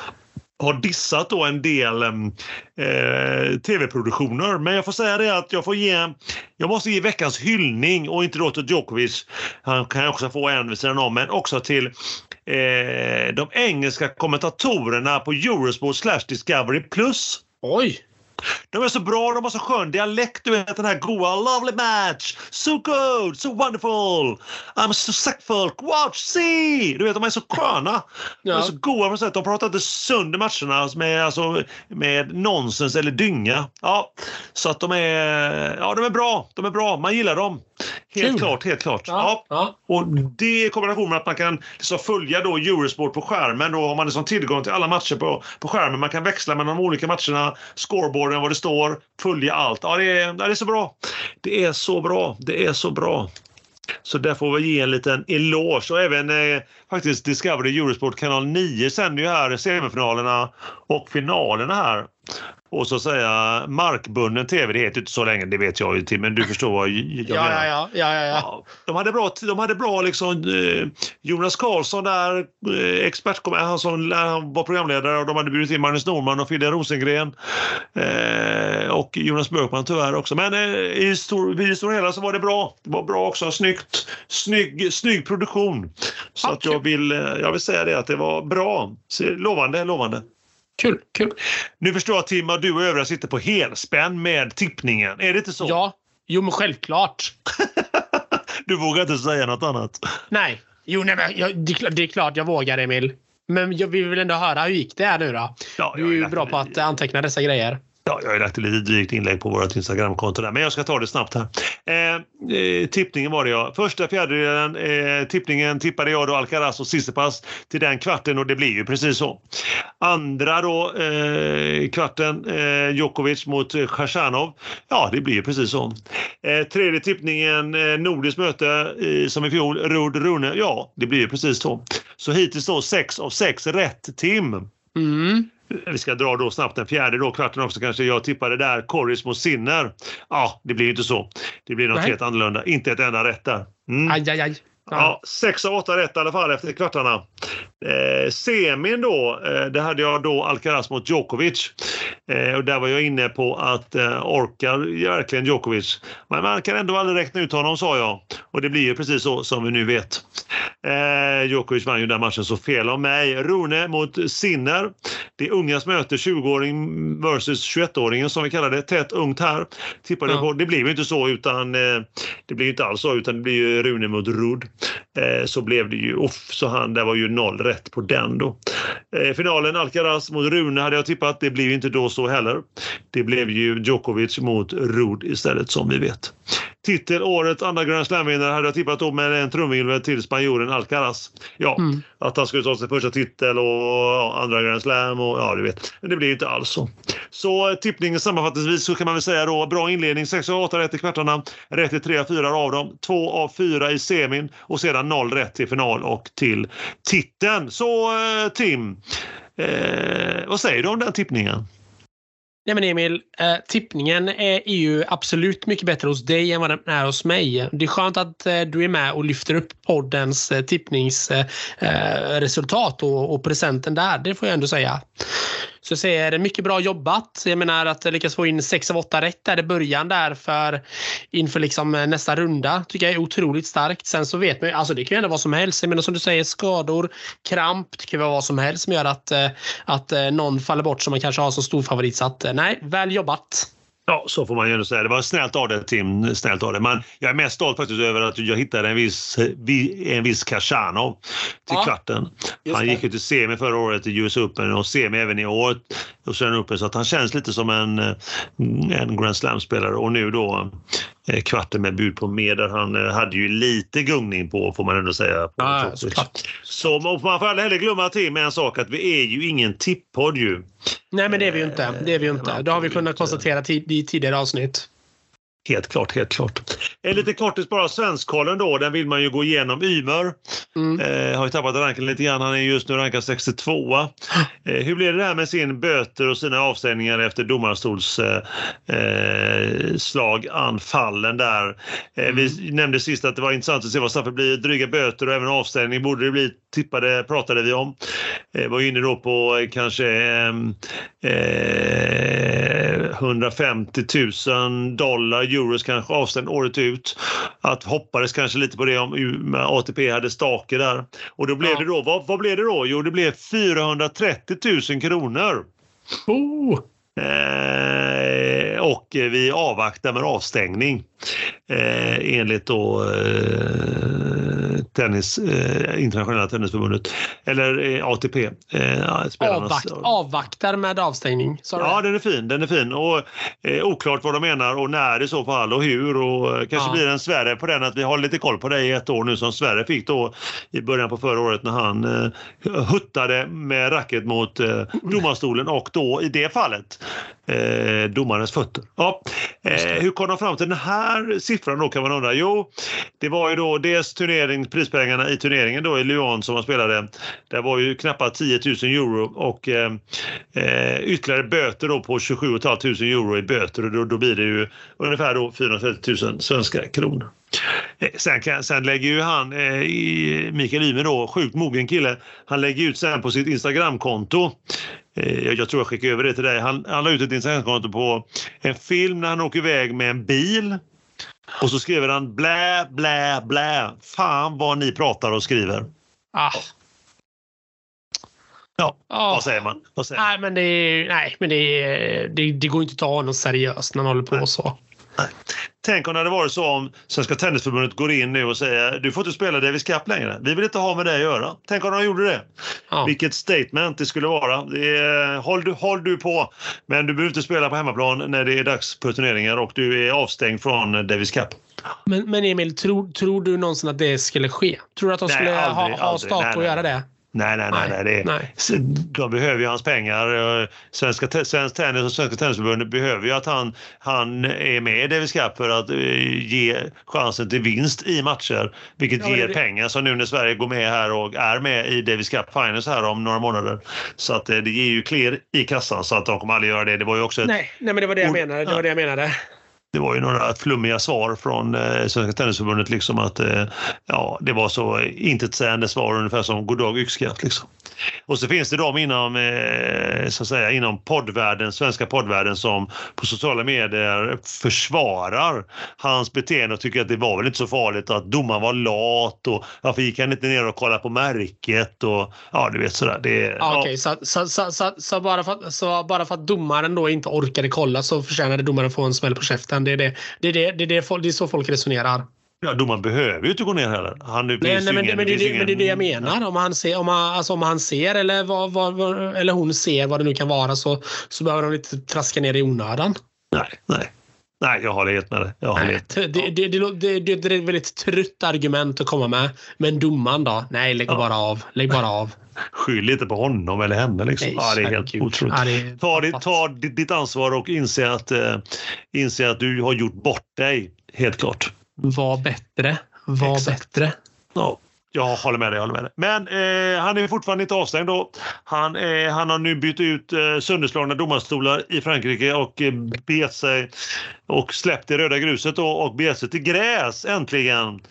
har dissat då en del eh, tv-produktioner. Men jag får säga det att jag får ge, jag måste ge veckans hyllning och inte då till Djokovic. Han kan också få en vid sidan om, men också till eh, de engelska kommentatorerna på Eurosport slash Discovery Plus. Oj! De är så bra, de har så skön dialekt. Du vet den här goa “Lovely match! So good! So wonderful! I'm so suckful! Watch! See!” Du vet, de är så sköna. De är så goa på sätt. De pratar inte sönder matcherna med, alltså, med nonsens eller dynga. Ja, så att de är, ja, de är bra. De är bra. Man gillar dem. Helt Kul. klart, helt klart. Ja, ja. Och det i kombination med att man kan liksom följa då Eurosport på skärmen. Då har man liksom tillgång till alla matcher på, på skärmen. Man kan växla mellan de olika matcherna, scoreboarden, vad det står, följa allt. Ja, det är, det är så bra. Det är så bra. Det är så bra. Så där får vi ge en liten eloge. Och även eh, faktiskt Discovery Eurosport kanal 9 sänder ju här semifinalerna och finalerna här och så säga markbunden tv, det heter inte så länge, det vet jag ju till, men du förstår vad jag ja, menar. Ja, ja, ja, ja, De hade bra, de hade bra liksom, eh, Jonas Karlsson där, eh, expert, han som han var programledare och de hade bjudit in Magnus Norman och Fidde Rosengren eh, och Jonas Björkman tyvärr också. Men eh, i, stor, i stora hela så var det bra. Det var bra också, snyggt, snygg, snygg produktion. Så att jag, vill, eh, jag vill säga det att det var bra, lovande, lovande. Kul, kul. Nu förstår jag Tim att du och övriga sitter på helspänn med tippningen. Är det inte så? Ja, jo men självklart. du vågar inte säga något annat? Nej. Jo, nej, men jag, det, är klart jag vågar Emil. Men jag vill ändå höra hur gick det här nu då? Ja, du är ju bra på att anteckna dessa grejer. Ja, jag har lagt ett drygt inlägg på vårt Instagramkonto där, men jag ska ta det snabbt här. Eh, eh, tippningen var det ja. Första fjärdedelen, eh, tippningen tippade jag då Alcaraz och Sissipas till den kvarten och det blir ju precis så. Andra då, eh, kvarten, eh, Djokovic mot Khachanov. Ja, det blir ju precis så. Eh, tredje tippningen, eh, nordiskt möte eh, som i fjol, Rud Rune. Ja, det blir ju precis så. Så hittills då sex av sex rätt, Tim. Mm. Vi ska dra då snabbt den fjärde då, kvarten också kanske. Jag tippade där Corris mot Sinner. Ja, det blir inte så. Det blir något Nej. helt annorlunda. Inte ett enda rätt där. Mm. Aj, aj, aj. Ja, sex av åtta rätt i alla fall efter kvartarna. Eh, semin då, eh, det hade jag då Alcaraz mot Djokovic. Eh, och där var jag inne på att eh, orkar verkligen Djokovic? Men man kan ändå aldrig räkna ut honom sa jag. Och det blir ju precis så som vi nu vet. Eh, Djokovic vann ju den matchen så fel av mig. Rune mot Sinner. Det är ungas möte, 20-åring versus 21-åringen som vi kallar det. Tätt ungt här. Tippade ja. på. Det blir ju inte så utan eh, det blir inte alls så utan det blir ju Rune mot Rudd. Eh, så blev det ju off, så han, det var ju noll rätt på den då. Eh, finalen Alcaraz mot Rune hade jag tippat. Det blev inte då så heller. Det blev ju Djokovic mot Rud istället som vi vet. Titel årets andra Grand Slam-vinnare hade jag tippat då med en trumvirvel till spanjoren Alcaraz. Ja, mm. att han skulle ta sin första titel och andra Grand Slam och ja, du vet. Men det blir inte alls så. Så tippningen sammanfattningsvis så kan man väl säga då bra inledning, 6 av 8 rätt i kvartarna, rätt i 3 av 4 av dem, 2 av 4 i semin och sedan 0 rätt till final och till titeln. Så eh, Tim, eh, vad säger du om den tippningen? Nej men Emil, eh, tippningen är, är, ju absolut mycket bättre hos dig än vad den är hos mig. Det är skönt att eh, du är med och lyfter upp poddens eh, tippningsresultat eh, eh, och, och presenten där, det får jag ändå säga. Så jag säger mycket bra jobbat. Jag menar att lyckas få in 6 av 8 rätt där i början där för inför liksom eh, nästa runda tycker jag är otroligt starkt. Sen så vet man ju, alltså det kan ju hända vad som helst. Jag menar som du säger skador, kramp, det kan vara vad som helst som gör att, eh, att eh, någon faller bort som man kanske har som stor favorit. Så att nej, väl jobbat. Ja, så får man ju säga. Det var snällt av dig Tim. Snällt av dig. Men jag är mest stolt faktiskt över att jag hittade en viss, en viss Khachanov till ja, kvarten. Han gick ju till semi förra året i US Open och semi även i år. Och sen uppe, så att han känns lite som en, en Grand Slam-spelare och nu då Eh, kvarten med bud på mer där han eh, hade ju lite gungning på får man ändå säga. Ja, så man får aldrig heller glömma till med en sak att vi är ju ingen tippodd ju. Nej men det är vi ju inte. Det är vi inte. Det har vi kunnat konstatera i tidigare avsnitt. Helt klart, helt klart. En lite kortis bara, Svenskkollen då, den vill man ju gå igenom. Ymer mm. eh, har ju tappat ranken lite grann. Han är just nu rankad 62. Eh, hur blir det här med sin böter och sina avstängningar efter domarstolsslaganfallen eh, där? Eh, mm. Vi nämnde sist att det var intressant att se vad straffet blir. Dryga böter och även avstängning borde det bli, tippade, pratade vi om. Eh, var inne då på eh, kanske 150 eh, 000 dollar, euros kanske avstängd året ut. Att hoppades kanske lite på det om ATP hade stake där. Och då blev ja. det då, vad, vad blev det då? Jo, det blev 430 000 kronor. Oh. Eh, och vi avvaktar med avstängning eh, enligt då eh, tennis, eh, internationella tennisförbundet eller eh, ATP. Eh, Avvakt, avvaktar med avstängning? Ja, den är fin. Den är fin och eh, oklart vad de menar och när i så fall och hur och eh, kanske ja. blir en Sverre på den att vi har lite koll på det i ett år nu som Sverre fick då i början på förra året när han eh, huttade med racket mot eh, domarstolen och då i det fallet eh, domarens fötter. Ja. Eh, hur kom de fram till den här siffran då kan man undra? Jo, det var ju då dels turnering, prispengarna i turneringen då i Lyon som man spelade. Det var ju knappt 10 000 euro och eh, eh ytterligare böter då på 27 500 euro i böter och då, då blir det ju ungefär då 430 000 svenska kronor. Eh, sen, kan, sen lägger ju han, eh, Mikael Ymer då, sjukt mogen kille, han lägger ut sen på sitt Instagramkonto eh, jag tror jag skickar över det till dig. Han, han la ut ett Instagramkonto på en film när han åker iväg med en bil. Och så skriver han blä, blä, blä. Fan vad ni pratar och skriver. Ah. Ja, oh. vad säger man? Vad säger nej, men det, nej, men det, det, det går inte att ta honom seriöst när han håller på nej. så. Nej. Tänk om det hade varit så om Svenska Tennisförbundet går in nu och säger du får inte spela Davis Cup längre. Vi vill inte ha med det att göra. Tänk om de gjorde det. Ja. Vilket statement det skulle vara. Det är, håll, du, håll du på, men du behöver inte spela på hemmaplan när det är dags för turneringar och du är avstängd från Davis Cup. Men, men Emil, tror, tror du någonsin att det skulle ske? Tror du att de skulle nej, aldrig, ha, ha stak och göra det? Nej, nej, nej. nej, det, nej. De behöver ju hans pengar. Svenska, Svensk Tennis och Svenska Tennisförbundet behöver ju att han, han är med i Davis Cup för att uh, ge chansen till vinst i matcher. Vilket ja, ger det... pengar. Så nu när Sverige går med här och är med i Davis Cup Finals här om några månader. Så att uh, det ger ju kler i kassan så att de kommer aldrig göra det. Det var ju också ett... Nej, nej men det var det jag menade. Det var det jag menade det var ju några flummiga svar från eh, Svenska Tennisförbundet liksom att eh, ja, det var så intetsägande svar ungefär som goddag yxskaft. Liksom. Och så finns det de inom, eh, så att säga, inom poddvärlden, svenska poddvärlden som på sociala medier försvarar hans beteende och tycker att det var väl inte så farligt att domaren var lat och varför gick han inte ner och kollade på märket och ja, du vet sådär. Det, ja. Okej, så, så, så, så, så, bara för, så bara för att domaren då inte orkade kolla så förtjänade domaren få en smäll på käften? Det är, det, det, är, det, det, det, det är så folk resonerar. Ja, domaren behöver ju inte gå ner heller. Han, nej, nej, men, ingen, men, det, ingen... men det är det jag menar. Om han ser, om han, alltså, om han ser eller, vad, vad, eller hon ser vad det nu kan vara så, så behöver de inte traska ner i onödan. Nej, nej. Nej, jag håller helt med dig. Jag nej, det, det, det, det, det, är ett väldigt trött argument att komma med. Men domaren då? Nej, lägg ja. bara av. Lägg bara av. Skyll inte på honom eller henne. Liksom. Nej, ja, det är helt otroligt. Ja, är ta, ditt, ta ditt ansvar och inse att, uh, inse att du har gjort bort dig. Helt klart. Var bättre. Var Exakt. bättre. Ja. Jag håller med dig. Håller med dig. Men eh, han är fortfarande inte avstängd då. Han, eh, han har nu bytt ut eh, sönderslagna domarstolar i Frankrike och eh, bet sig och släppt det röda gruset då och bet sig till gräs äntligen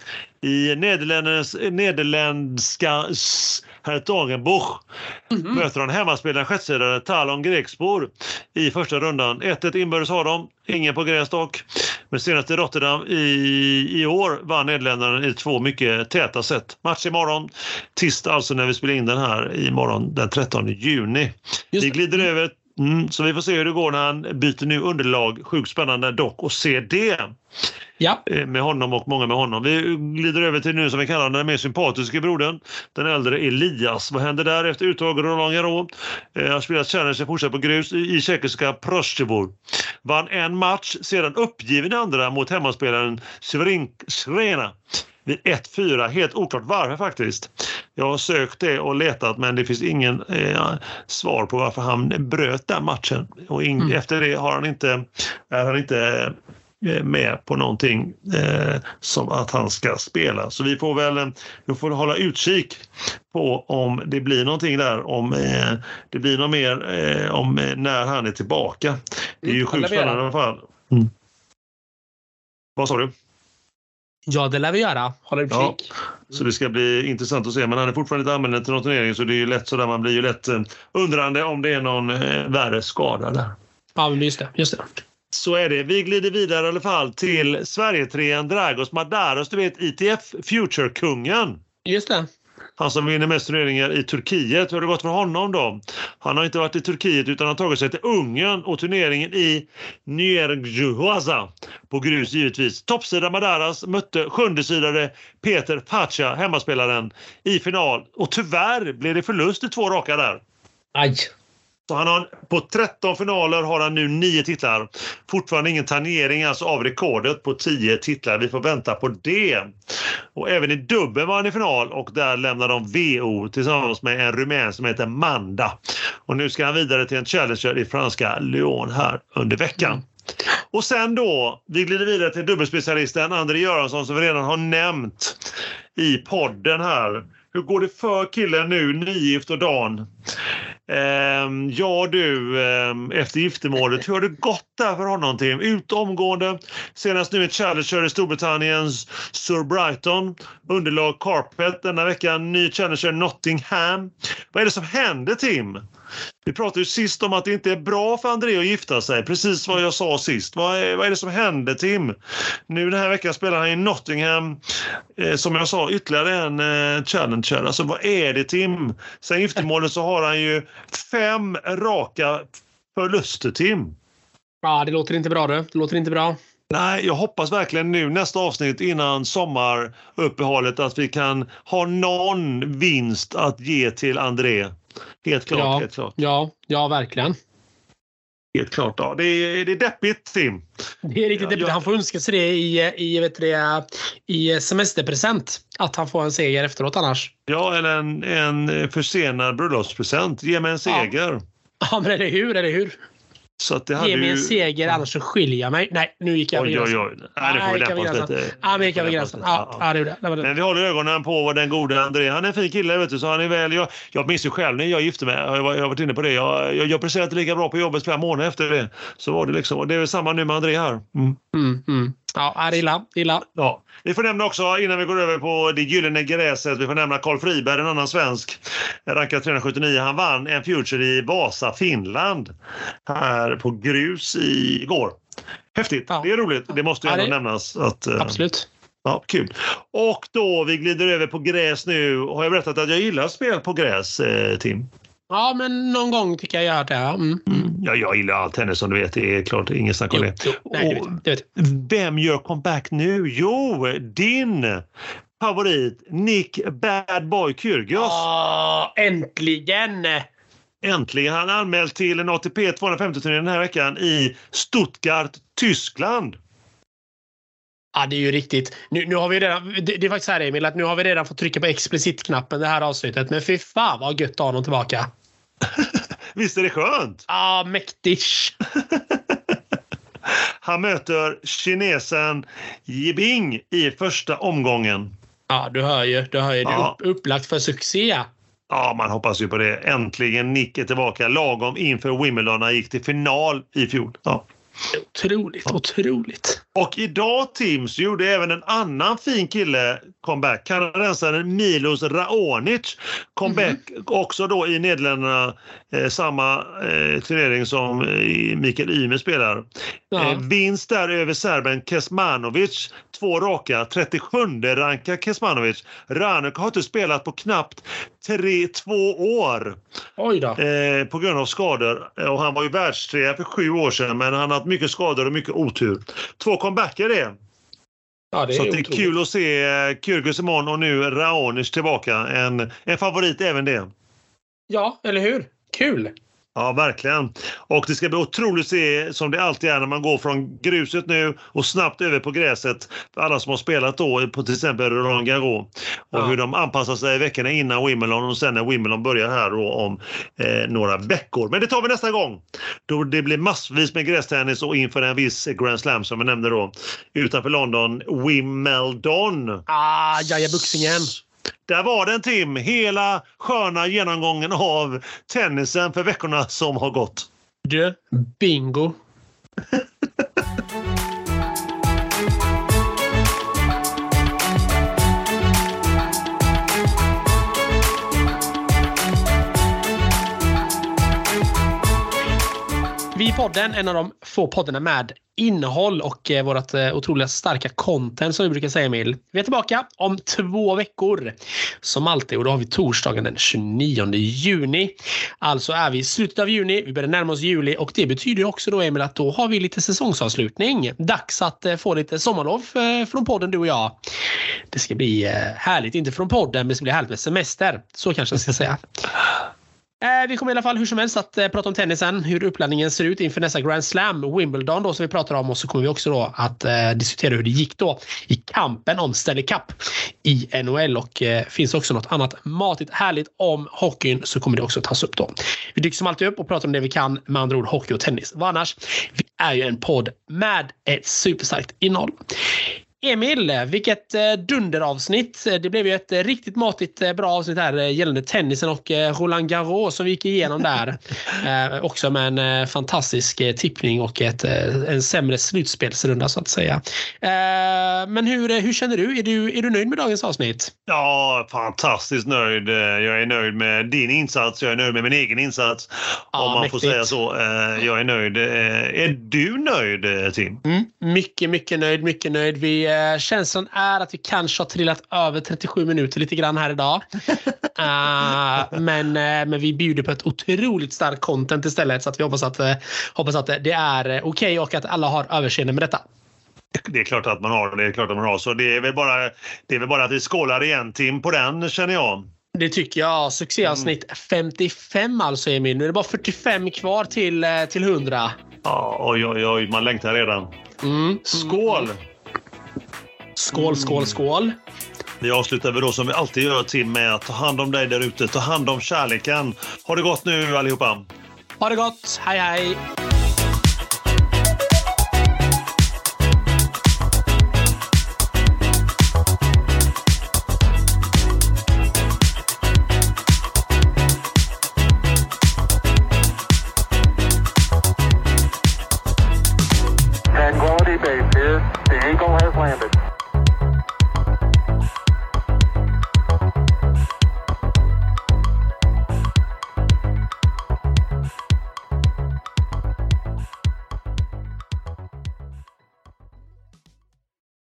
i Nederländernas, nederländska Hertogenbuch Mhm. möter han hemmaspelaren sjättesidare Talon Grekspor i första rundan. 1-1 inbördes har de, ingen på gräs dock. Men senast i Rotterdam i, i år vann Nederländerna i två mycket täta set. Match imorgon, tisdag alltså när vi spelar in den här imorgon den 13 juni. Just Vi det. glider över Mm, så vi får se hur det går när han byter nu underlag. Sjukt spännande dock att se det Ja, eh, med honom och många med honom. Vi glider över till nu som vi kallar den mer sympatiska brodern, den äldre Elias. Vad händer där efter uttag Roland Garros? Eh, har spelat Challenger, fortsatt på grus i, i tjeckiska Prostjevor. Vann en match, sedan uppgiven andra mot hemmaspelaren Severin Srena vid 1-4. Helt oklart varför faktiskt. Jag har sökt det och letat men det finns ingen eh, svar på varför han bröt den matchen. Och in, Mm. efter det har han inte, är han inte eh, med på någonting eh, som att han ska spela. Så vi får väl eh, vi får hålla utkik på om det blir någonting där, om eh, det blir något mer eh, om eh, när han är tillbaka. Det är ju Mm, sjukt spännande i alla fall. Mm. Vad sa du? ja det lär vi göra. Hålla Ja. Så det ska bli intressant att se. Men han är fortfarande inte anmäld till någon turnering så det är ju lätt sådär. Man blir ju lätt eh, undrande om det är någon eh, värre skada där. Ja, men just det. Just det. Så är det. Vi glider vidare i alla fall till Sverigetrean Dragos Madaros, du vet ITF Future-kungen. Just det. Han som vinner mest turneringar i Turkiet. Hur har det gått för honom då? Han har inte varit i Turkiet utan har tagit sig till Ungern och turneringen i Nyergjuhaza på grus givetvis. Toppsida Madaras mötte sjundesidare Peter Pacha, hemmaspelaren, i final och tyvärr blev det förlust i två raka där. Aj. Så han har, på 13 finaler har han nu 9 titlar. Fortfarande ingen tangering alltså av rekordet på 10 titlar. Vi får vänta på det. Och även i dubbel var han i final och där lämnar de VO tillsammans med en rumän som heter Manda. Och nu ska han vidare till en Challenger i franska Lyon här under veckan. Och sen då, vi glider vidare till dubbelspecialisten André Göransson som vi redan har nämnt i podden här. Hur går det för killen nu, nygift och Dan? Ehm, ja du, ehm, efter giftermålet, hur har det gått där för honom Tim? Ut omgående, senast nu i Challenger i Storbritanniens Sir Brighton. Underlag Carpet denna vecka, ny Challenger Nottingham. Vad är det som händer Tim? Vi pratade ju sist om att det inte är bra för André att gifta sig. Precis vad jag sa sist. Vad är, vad är det som händer Tim? Nu den här veckan spelar han i Nottingham. Eh, som jag sa, ytterligare en eh, Challenger. Alltså vad är det Tim? Sen giftermålet så har han ju fem raka förluster Tim. Ja, det låter inte bra du. Det låter inte bra. Nej, jag hoppas verkligen nu nästa avsnitt innan sommaruppehållet att vi kan ha någon vinst att ge till André. Helt klart. Ja. Helt klart. Ja, ja verkligen. Helt klart ja. det, är, det är deppigt Tim. Det är riktigt Ja, deppigt. Han får önska sig det i, i, vet det, i semesterpresent. Att han får en seger efteråt annars. Ja, eller en, en försenad bröllopspresent. Ge mig en seger. Ja, men eller hur? Eller hur? Så att det hade Ge mig ju... en seger annars så skiljer jag mig. Nej, nu gick jag över Oj, oj, gränsen. oj. Nej, nu får vi dämpa oss gränsen. lite. Ja, men gick över gränsen. oss Ja, lite. ja, det gjorde jag. Det var det. Men vi håller ögonen på den goda André. Han är en fin kille, vet du, så han är väl... Jag, jag minns ju själv när jag gifte mig. Jag, var- jag har varit inne på det. Jag, jag, jag presterade inte lika bra på jobbet flera månader efter det. Så var det liksom. Och det är väl samma nu med André här. Mm. Mm, mm. Ja, är det illa. illa. Ja. Vi får nämna också, innan vi går över på det gyllene gräset, vi får nämna Karl Friberg, en annan svensk, rankad 379. Han vann en Future i Vasa, Finland, här på grus i- igår. Häftigt, Ja. det är roligt. Det måste ju Ja, ändå det- nämnas. Att, eh, Absolut. Ja, kul. Och då, vi glider över på gräs nu. Har jag berättat att jag gillar spel på gräs, eh, Tim? Ja, men någon gång tycker jag hört det. Ja. Mm. Ja, jag gillar allt tennis som du vet. Det är klart, inget snack om det. jo. Nej, det vet, Och- jag, det vet. jag. Vem gör comeback nu? Jo, din favorit Nick Bad Boy Kyrgios. Åh, äntligen! Äntligen han är anmäld till en ATP 250-turnering den här veckan i Stuttgart, Tyskland. Ja, det är ju riktigt. Nu, nu har vi redan, det, det är faktiskt så här Emil, att nu har vi redan fått trycka på explicit-knappen det här avsnittet. Men fy fan vad gött att ha honom tillbaka. Visst är det skönt? Ah, mäktigt! Han möter kinesen Yibing i första omgången. Ja, du hör ju. Du hör ju. Det är Ja. upp, upplagt för succé. Ja, man hoppas ju på det. Äntligen Nick är tillbaka lagom inför Wimbledon. Han gick till final i fjol. Ja. Otroligt, otroligt. Och idag Tim så gjorde även en annan fin kille comeback. Kanadensaren Milos Raonic comeback mm. också då i Nederländerna. Eh, samma eh, turnering som eh, Mikael Ymer spelar. Ja. Eh, vinst där över serben Kesmanovic. Två raka. 37 rankar Kesmanovic. Raonic har inte spelat på knappt tre, två år. Eh, på grund av skador. Och han var ju världstrea för sju år sedan men han har haft mycket skador och mycket otur. Två comebacker det. Ja, det så det är kul att se eh, Kyrgios imorgon och nu Raonic tillbaka. En, en favorit även det. Ja, eller hur? Kul! Ja, verkligen. Och det ska bli otroligt att se, som det alltid är när man går från gruset nu och snabbt över på gräset. För alla som har spelat då på till exempel Roland Garros. Och ja. hur de anpassar sig veckorna innan Wimbledon och sen när Wimbledon börjar här då om eh, några veckor. Men det tar vi nästa gång. Då det blir massvis med grästennis och inför en viss Grand Slam som vi nämnde då. Utanför London, Wimbledon. Ah, jaja-buxingen. Där var den Tim, hela sköna genomgången av tennisen för veckorna som har gått. Du, bingo! Podden, en av de få poddarna med innehåll och eh, vårt eh, otroligt starka content som vi brukar säga Emil. Vi är tillbaka om två veckor. Som alltid och då har vi torsdagen den 29 juni. Alltså är vi i slutet av juni, vi börjar närma oss juli och det betyder också då Emil att då har vi lite säsongsavslutning. Dags att eh, få lite sommarlov eh, från podden du och jag. Det ska bli eh, härligt, inte från podden men det ska bli härligt med semester. Så kanske jag ska säga. Eh, vi kommer i alla fall hur som helst att eh, prata om tennisen, hur uppladdningen ser ut inför nästa Grand Slam, Wimbledon då som vi pratar om och så kommer vi också då att eh, diskutera hur det gick då i kampen om Stanley Cup i NHL och eh, finns också något annat matigt härligt om hockeyn så kommer det också tas upp då. Vi dyker som alltid upp och pratar om det vi kan, med andra ord hockey och tennis. Vad annars? Vi är ju en podd med ett superstarkt innehåll. Emil, vilket eh, dunderavsnitt. Det blev ju ett eh, riktigt matigt eh, bra avsnitt här gällande tennisen och Roland Garros som vi gick igenom där. också med en fantastisk tippning och ett, en sämre slutspelsrunda så att säga. Men hur, hur känner du? Är, du? är du nöjd med dagens avsnitt? Ja, fantastiskt nöjd. Jag är nöjd med din insats. Jag är nöjd med min egen insats. Ja, om man mäktigt. får säga så. Jag är nöjd. Är du nöjd Tim? Mm, mycket, mycket nöjd. Mycket nöjd. Vi Eh, känslan är att vi kanske har trillat över 37 minuter lite grann här idag. uh, men, uh, men vi bjuder på ett otroligt starkt content istället så att vi hoppas att, uh, hoppas att det är okej okay och att alla har överseende med detta. Det är klart att man har. Det är klart att man har. Så det är väl bara, det är väl bara att vi skålar igen Tim på den känner jag. Det tycker jag. Succéavsnitt mm. 55 alltså Emil. Nu är det bara 45 kvar till, till 100. Ja, oj, oj, oj. Man längtar redan. Mm. Skål! Skål, skål, skål. Vi avslutar vi då som vi alltid gör Tim med att ta hand om dig där ute. Ta hand om kärleken. Ha det gott nu allihopa. Ha det gott. Hej, hej.